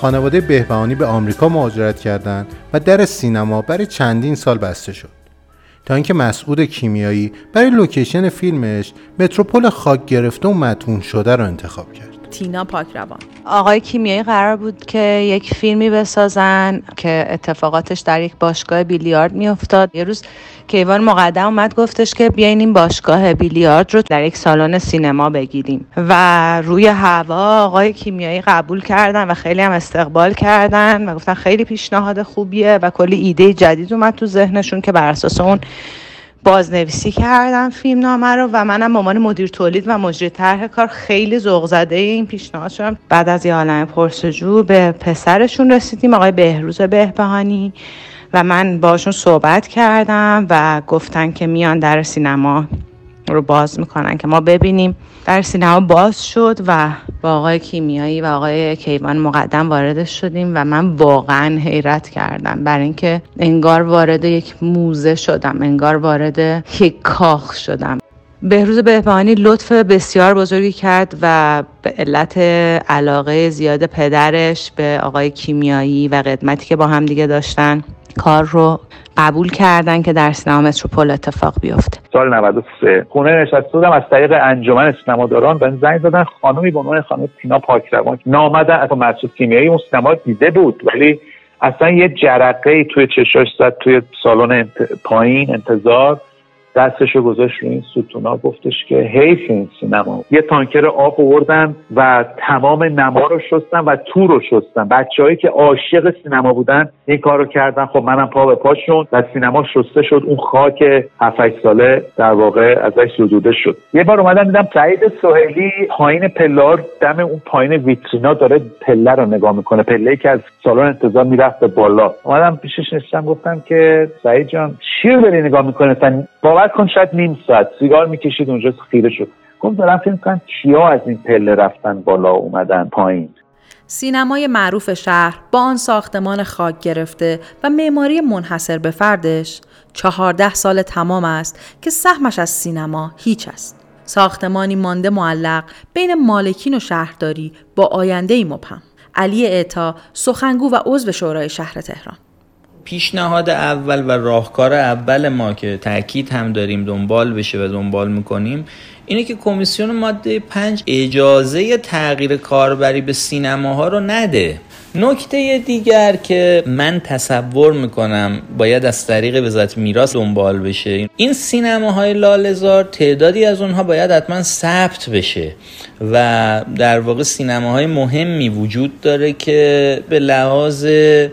خانواده بهبهانی به آمریکا مهاجرت کردند و در سینما برای چندین سال بسته شد. تا اینکه مسعود کیمیایی برای لوکیشن فیلمش متروپول خاک گرفته و متون شده رو انتخاب کرد. تینا پاکروان. آقای کیمیایی قرار بود که یک فیلمی بسازن که اتفاقاتش در یک باشگاه بیلیارد میافتاد. یه روز کیوان مقدم اومد گفتش که بیاین این باشگاه بیلیارد رو در یک سالن سینما بگیریم. و روی هوا آقای کیمیایی قبول کردن و خیلی هم استقبال کردن و گفتن خیلی پیشنهاد خوبیه و کلی ایده جدید اومد تو ذهنشون که بر اساس اون بازنویسی کردم فیلم نامه رو و منم عنوان مدیر تولید و مجری طرح کار خیلی ذوق زده این پیشنهاد شدم. بعد از یه عالم پرسجو به پسرشون رسیدیم آقای بهروز بهبهانی و من باشون صحبت کردم و گفتن که میان در سینما رو باز می‌کنن که ما ببینیم. در سینما باز شد و با آقای کیمیایی و آقای کیوان مقدم وارد شدیم و من واقعا حیرت کردم. برای اینکه انگار وارد یک موزه شدم انگار وارد یک کاخ شدم. بهروز بهبانی لطف بسیار بزرگی کرد و به علت علاقه زیاد پدرش به آقای کیمیایی و قدمتی که با هم دیگه داشتن کار رو قبول کردن که در سینما متروپول اتفاق بیفته. سال 93 خونه نشسته بودم از طریق انجمن سینماداران به زنگ زدن. خانمی به عنوان خانم تینا پاکروان نامدن اصلا مسعود کیمیایی اون سینما دیده بود. ولی اصلا یه جرقه توی چشاش زد توی سالن انت... پایین انتظار. دستشو گذاشت روی این ستونا گفتش که حیف این سینما. یه تانکر آب آوردن و تمام نما رو شستن و تو رو شستن. بچههایی که عاشق سینما بودن این کار رو کردن. خب منم پا به پاشون و سینما شسته شد. اون خاک 7 ساله در واقع ازش زدوده شد. یه بار اومدم دیدم سعید سهیلی پایین پلار دم اون پایین ویترینا داره پله رو نگاه می‌کنه. پله که از سالن انتظار می‌رفت به بالا. اومدم پیشش نشستم گفتم که سعید جان چی رو داری نگاه می‌کنه باور کن شاید نیم ساعت سیگار می‌کشید اونجا خیره شد گفت دارم فکر کنم کیا از این پله رفتن بالا اومدن پایین سینمای معروف شهر با آن ساختمان خاک گرفته و معماری منحصر به فردش چهارده سال تمام است که سهمش از سینما هیچ است. ساختمانی مانده معلق بین مالکین و شهرداری با آینده ای مبهم. علی اعتا سخنگو و عضو شورای شهر تهران پیشنهاد اول و راهکار اول ما که تاکید هم داریم دنبال بشه و دنبال می‌کنیم اینه که کمیسیون ماده 5 اجازه تغییر کاربری به سینماها رو نده. نکته دیگر که من تصور می‌کنم باید از طریق وزارت میراث دنبال بشه این سینماهای لالزار تعدادی از اونها باید حتما ثبت بشه. و در واقع سینماهای مهمی وجود داره که به لحاظ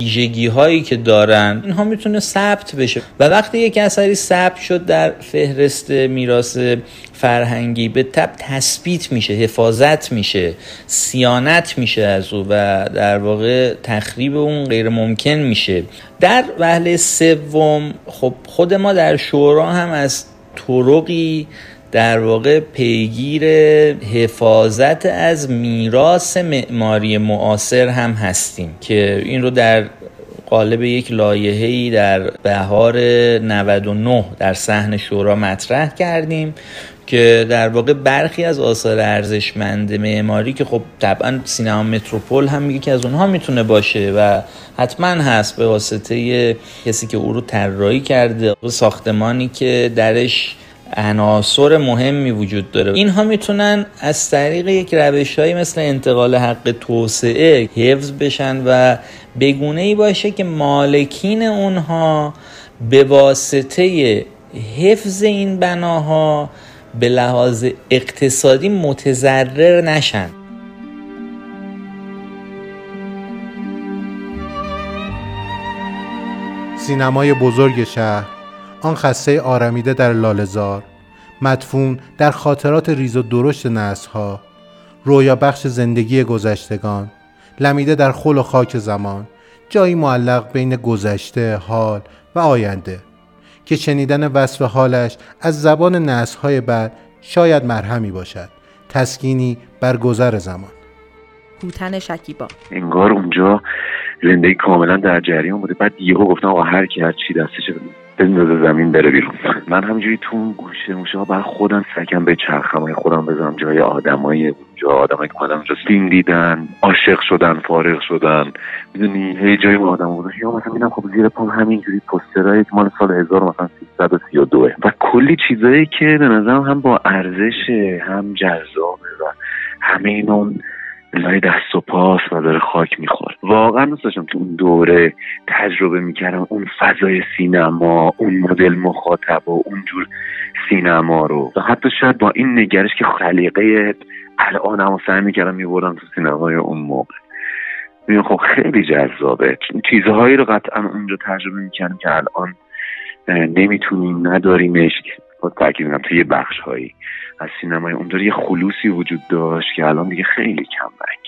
ویژگی هایی که دارن اینها می‌تونه ثبت بشه. و وقتی یک اثری ثبت شد در فهرست میراث فرهنگی به تب تثبیت میشه حفاظت میشه سیانت میشه از او و در واقع تخریب اون غیر ممکن میشه. در وهله سوم خب خود ما در شورا هم از طرقی در واقع پیگیر حفاظت از میراث معماری معاصر هم هستیم که این رو در قالب یک لایحه‌ای در بهار 99 در صحن شورا مطرح کردیم که در واقع برخی از آثار ارزشمند معماری که خب طبعا سینما متروپول هم یکی از اونها می‌تونه باشه و حتما هست به واسطه کسی که او رو طراحی کرده ساختمانی که درش عناصر مهمی وجود داره. اینها می‌تونن از طریق یک روش مثل انتقال حق توسعه حفظ بشن و بگونه ای باشه که مالکین اونها به واسطه حفظ این بناها به لحاظ اقتصادی متضرر نشن. سینمای بزرگ شهر آن خسته آرمیده در لالزار مدفون در خاطرات ریز و درشت نسلها رویا بخش زندگی گذشتگان لمیده در خل و خاک زمان جایی معلق بین گذشته حال و آینده که شنیدن وصف حالش از زبان نسلهای بعد شاید مرهمی باشد تسکینی بر گذر زمان. هوتن شکیبا. انگار اونجا زندگی کاملا در جریان بوده. بعد یهو گفتم آقا هر کی هر چی دستشه بندازه زمین بره بیرون. من همینجوری تو اون گوشه موشه بر خودم سکم به چرخمای خودم بزنم. جای آدمای اونجا آدمایی که اومدن اونجا فیلم دیدن عاشق شدن فارغ شدن. می‌دونی؟ هی جای اون آدم بودن. یا مثلا میدم خب زیر پام همینجوری پوسترهای مال سال 1000 مثلا 332 و کلی چیزایی که به نظرم هم با ارزش هم جذابه و همه اینا لای دست و پاس و داره خاک می‌خوره. واقعا دوست داشتم تو اون دوره تجربه می‌کردم اون فضای سینما اون مدل مخاطب و اونجور سینما رو. و حتی شاید با این نگرش که خلیقه هم سعی می‌کردم میبردم تو سینمای اون موقع. میگم خب خیلی جذابه. چیزهایی رو قطعا اونجا تجربه می‌کردم که الان نمی‌تونیم نداریمش. با تاکید می‌کنم توی بخش هایی از سینمای اونجا یه خلوصی وجود داشت که الان دیگه خیلی کم رنگ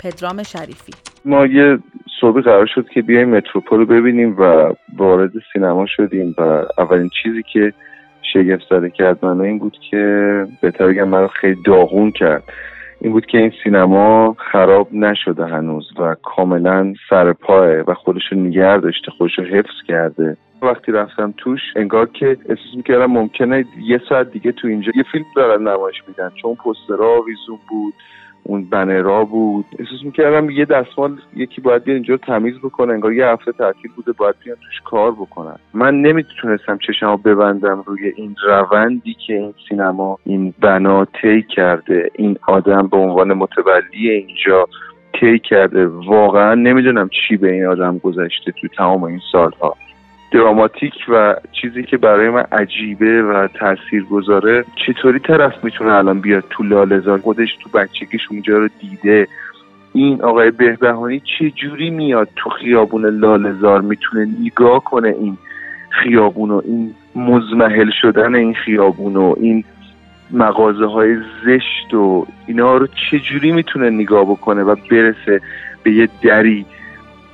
پدرام شریفی. ما یه صبح قرار شد که بیایم متروپول رو ببینیم و وارد سینما شدیم و اولین چیزی که شگفت زده کرد من این بود که بهتر بگم من خیلی داغون کرد. این بود که این سینما خراب نشده هنوز و کاملا سر پایه و خودش رو نگر داشته خودش رو حفظ کرده. وقتی رفتم توش انگار که احساس می‌کردم ممکنه یه ساعت دیگه تو اینجا یه فیلم دارن نمایش میدن. چون پسترها ویزون بود اون بنرا بود. احساس می‌کردم یه دستمال یکی باید بیاد اینجا تمیز بکنه انگار یه هفته تعطیل بوده باید بیان توش کار بکنن. من نمی‌تونستم چشمو ببندم روی این روندی که این سینما این بنا طی کرده. این آدم به عنوان متولی اینجا طی کرده. واقعا نمی‌دونم چی به این آدم گذشته تو تمام این سالها. دراماتیک و چیزی که برای من عجیبه و تأثیر گذاره چطوری طرف می‌تونه الان بیاد تو لالزار خودش تو بچگیش اونجا رو دیده. این آقای بهبهانی چه جوری میاد تو خیابون لالزار می‌تونه نگاه کنه این خیابون و این مزمحل شدن این خیابون و این مغازه های زشت و اینا رو چجوری می‌تونه نگاه بکنه و برسه به یه دری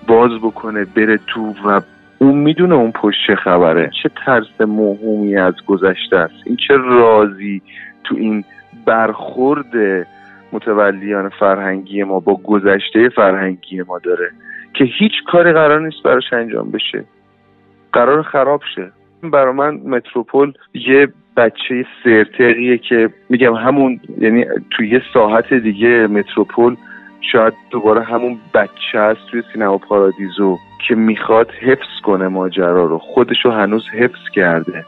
باز بکنه بره تو و اون می‌دونه اون پشت چه خبره چه ترس موهومی از گذشته است. این چه رازی تو این برخورد متولیان فرهنگی ما با گذشته فرهنگی ما داره که هیچ کاری قرار نیست براش انجام بشه. قرار خراب شه. برای من متروپول یه بچه سرتقیه که میگم همون یعنی توی یه ساحت دیگه متروپول شاید دوباره همون بچه است توی سینما پارادیزو که می‌خواد حفظ کنه ماجرا رو. خودشو هنوز حفظ کرده.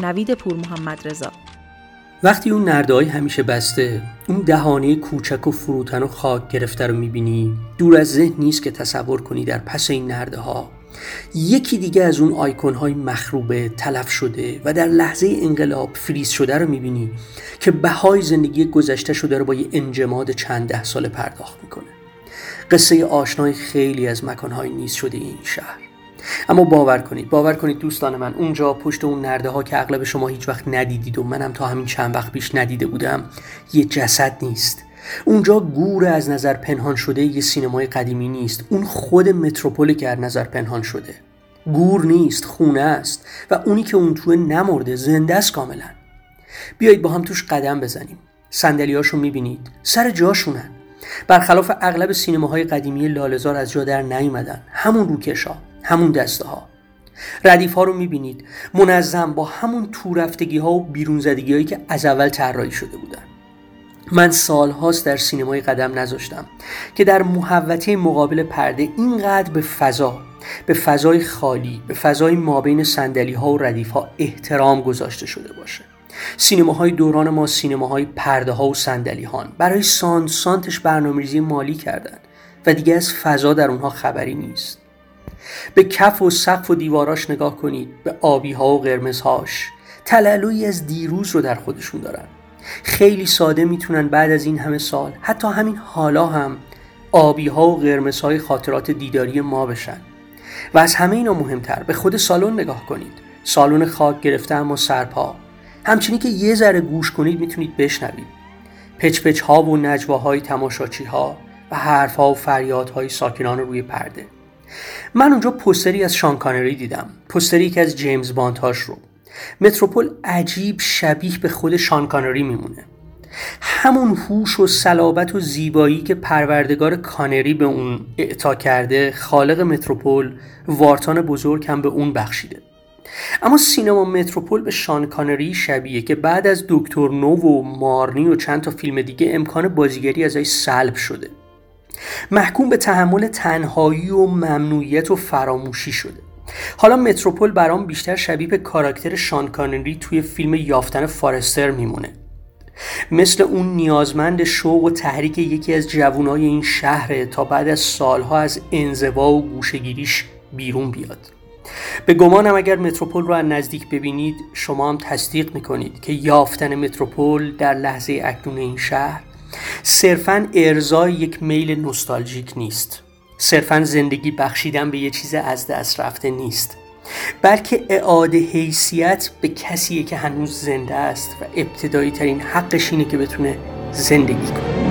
نوید پور محمد رضا. وقتی اون نرده های همیشه بسته اون دهانه کوچک و فروتن و خاک گرفته رو می‌بینی دور از ذهن نیست که تصور کنی در پس این نرده ها یکی دیگه از اون آیکون های مخروبه تلف شده و در لحظه انقلاب فریز شده رو می‌بینی که بهای زندگی گذشته شده رو با یه انجماد چند ده ساله پرداخت می‌کنه. قصه آشنای خیلی از مکانهای نیز شده این شهر. اما باور کنید باور کنید دوستان من اونجا پشت اون نرده ها که اغلب شما هیچ وقت ندیدید و منم تا همین چند وقت پیش ندیده بودم یه جسد نیست. اونجا گور از نظر پنهان شده یه سینمای قدیمی نیست. اون خود متروپول که از نظر پنهان شده. گور نیست خونه است و اونی که اون توه نمرده زنده است کاملا. بیایید با هم توش قدم بزنیم. صندلیاشو می‌بینید. سر جاشونن. برخلاف اغلب سینماهای قدیمی لالزار از جا در نیومدن. همون روکشا همون دسته ها ردیف ها رو می‌بینید. منظم با همون تورفتگی ها و بیرون زدگی هایی که از اول طراحی شده بودن. من سالهاست در سینمای قدم نذاشتم که در محوطه مقابل پرده اینقدر به فضا به فضای خالی به فضای مابین سندلی ها و ردیف ها احترام گذاشته شده باشه. سینماهای دوران ما سینماهای پرده ها و سندلی هان برای سانت سانتش برنامه‌ریزی مالی کردن و دیگه از فضا در اونها خبری نیست. به کف و سقف و دیواراش نگاه کنید به آبی ها و قرمزهاش. تلالویی از دیروز رو در خودشون دارن. خیلی ساده می‌تونن بعد از این همه سال حتی همین حالا هم آبی ها و قرمز های خاطرات دیداری ما بشن. و از همه اینا مهمتر به خود سالن نگاه کنید. سالن خاک گرفته اما سرپا. همچنین که یه ذره گوش کنید می‌تونید بشنوید. پچ پچ ها و نجواهای تماشاچی ها و حرف ها و فریاد های ساکنان روی پرده. من اونجا پستری از شانکانری دیدم. پستری که از جیمز باندهاش رو. متروپول عجیب شبیه به خود شانکانری میمونه. همون هوش و صلابت و زیبایی که پروردگار کانری به اون اعطا کرده خالق متروپول وارتان بزرگ هم به اون بخشیده. اما سینما متروپول به شان کانری شبیه که بعد از دکتر نو و مارنی و چند تا فیلم دیگه امکان بازیگری ازش سلب شده. محکوم به تحمل تنهایی و ممنوعیت و فراموشی شده. حالا متروپول برام بیشتر شبیه به کاراکتر شان کانری توی فیلم یافتن فارستر میمونه. مثل اون نیازمند شوق و تحریک یکی از جوانای این شهره تا بعد از سالها از انزوا و گوشگیریش بیرون بیاد. به گمانم اگر متروپول رو از نزدیک ببینید شما هم تصدیق می‌کنید که یافتن متروپول در لحظه اکنون این شهر صرفا ارزای یک میل نوستالژیک نیست. صرفا زندگی بخشیدن به یه چیز از دست رفته نیست. بلکه اعاده حیثیت به کسیه که هنوز زنده است و ابتدایی ترین حقش اینه که بتونه زندگی کنه.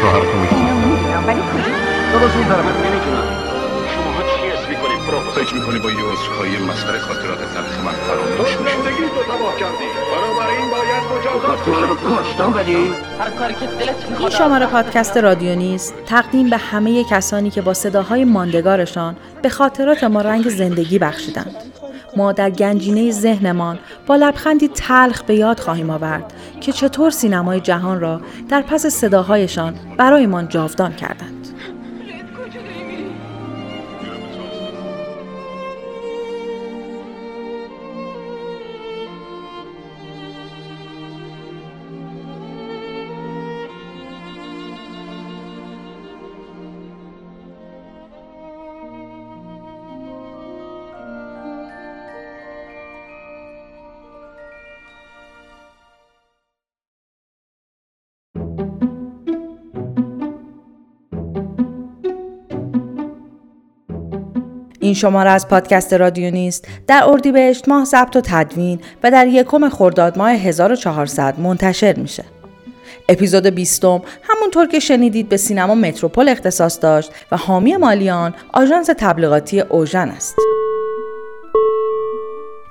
شوهر رو نمی‌دونم ولی فکر می‌کنی با یه عذرخواهی مسخره خاطرات تلخ من فراموش میشه زندگی تو تباه کردی. بنابراین باید این شماره پادکست رادیو نیست. تقدیم به همه کسانی که با صداهای ماندگارشان به خاطرات ما رنگ زندگی بخشیدند. ما در گنجینه ذهنمان با لبخندی تلخ به یاد خواهیم آورد که چطور سینمای جهان را در پس صداهایشان برایمان جاودان کردند. این شماره از پادکست رادیو نیست در اردیبهشت ماه ضبط و تدوین و در یکم خرداد ماه 1400 منتشر میشه. اپیزود بیستم همونطور که شنیدید به سینما متروپول اختصاص داشت و حامی مالیان آژانس تبلیغاتی اوژن است.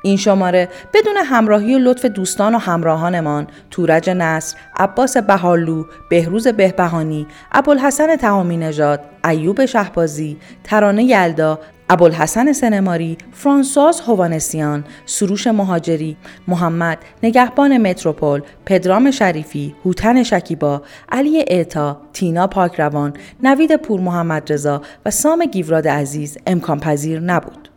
این شماره بدون همراهی و لطف دوستان و همراهانمان تورج نصر، عباس بهارلو، بهروز بهبهانی، ابوالحسن تهامی نژاد، ایوب شهبازی، ترانه یلدا، ابوالحسن سنماری، فرانسواز هوانسیان، سروش مهاجری، محمد، نگهبان متروپول، پدرام شریفی، هوتن شکیبا، علی اعتا، تینا پاکروان، نوید پور محمد رضا و سام گیوراد عزیز امکان پذیر نبود.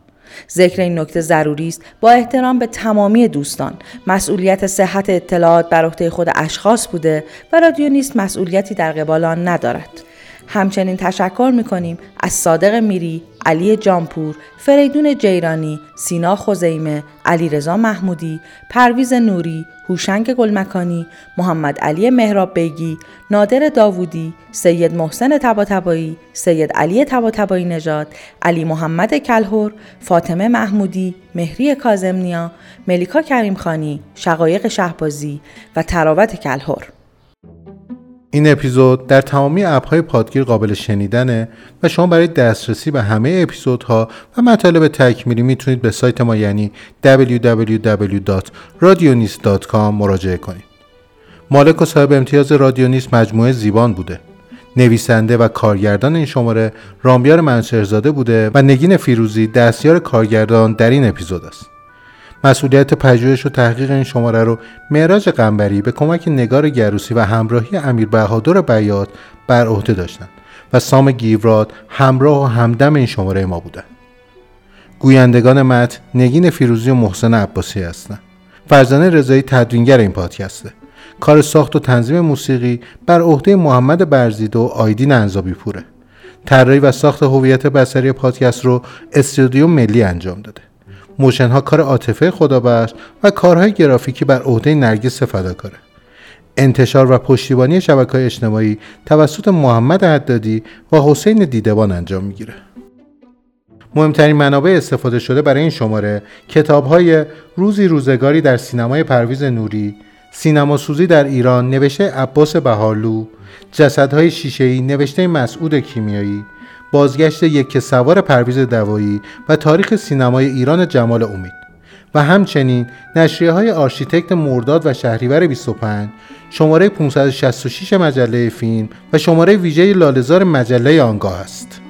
ذکر این نکته ضروری است. با احترام به تمامی دوستان. مسئولیت صحت اطلاعات بر عهده خود اشخاص بوده و رادیو نیست مسئولیتی در قبال آن ندارد. همچنین تشکر می‌کنیم از صادق میری، علی جامپور، فریدون جیرانی، سینا خزیمه، علیرضا محمودی، پرویز نوری، هوشنگ گلمکانی، محمد علی مهراب بیگی، نادر داوودی، سید محسن تباتبایی، سید علی تباتبایی نژاد، علی محمد کلهور، فاطمه محمودی، مهری کازمنیا، ملیکا کریمخانی، شقایق شهبازی و تراوت کلهور این اپیزود در تمامی اپهای پادگیر قابل شنیدنه و شما برای دسترسی به همه اپیزودها و مطالب تکمیلی می‌تونید به سایت ما یعنی www.radionist.com مراجعه کنید. مالک و صاحب امتیاز رادیونیست مجموعه زیبان بوده. نویسنده و کارگردان این شماره رامبیار منصرزاده بوده و نگین فیروزی دستیار کارگردان در این اپیزود است. مسئولیت پژوهش و تحقیق این شماره رو معراج قنبری به کمک نگار گروسی و همراهی امیر بهادر بیات بر عهده داشتند و سام گیوراد همراه و همدم این شماره ما بودند. گویندگان متن نگین فیروزی و محسن عباسی هستند. فرزانه رضایی تدوینگر این پادکسته. کار ساخت و تنظیم موسیقی بر عهده محمد برزید و آیدین انزابی پوره. طراحی و ساخت هویت بصری پادکست رو استودیو ملی انجام داده. موشن ها کار عاطفه خدابخش و کارهای گرافیکی بر عهده نرگس کاره انتشار و پشتیبانی شبکه های اجتماعی توسط محمد حدادی و حسین دیدبان انجام می‌گیره. مهمترین منابع استفاده شده برای این شماره کتاب های روزی روزگاری در سینمای پرویز نوری، سینما سوزی در ایران نوشته عباس بهارلو، جسدهای شیشه‌ای نوشته مسعود کیمیایی، بازگشت یک سوار پرویز دوایی و تاریخ سینمای ایران جمال امید و همچنین نشریه های آرشیتکت مرداد و شهریور 25 شماره 566 مجله فیلم و شماره ویژه لالزار مجله آنگاه است.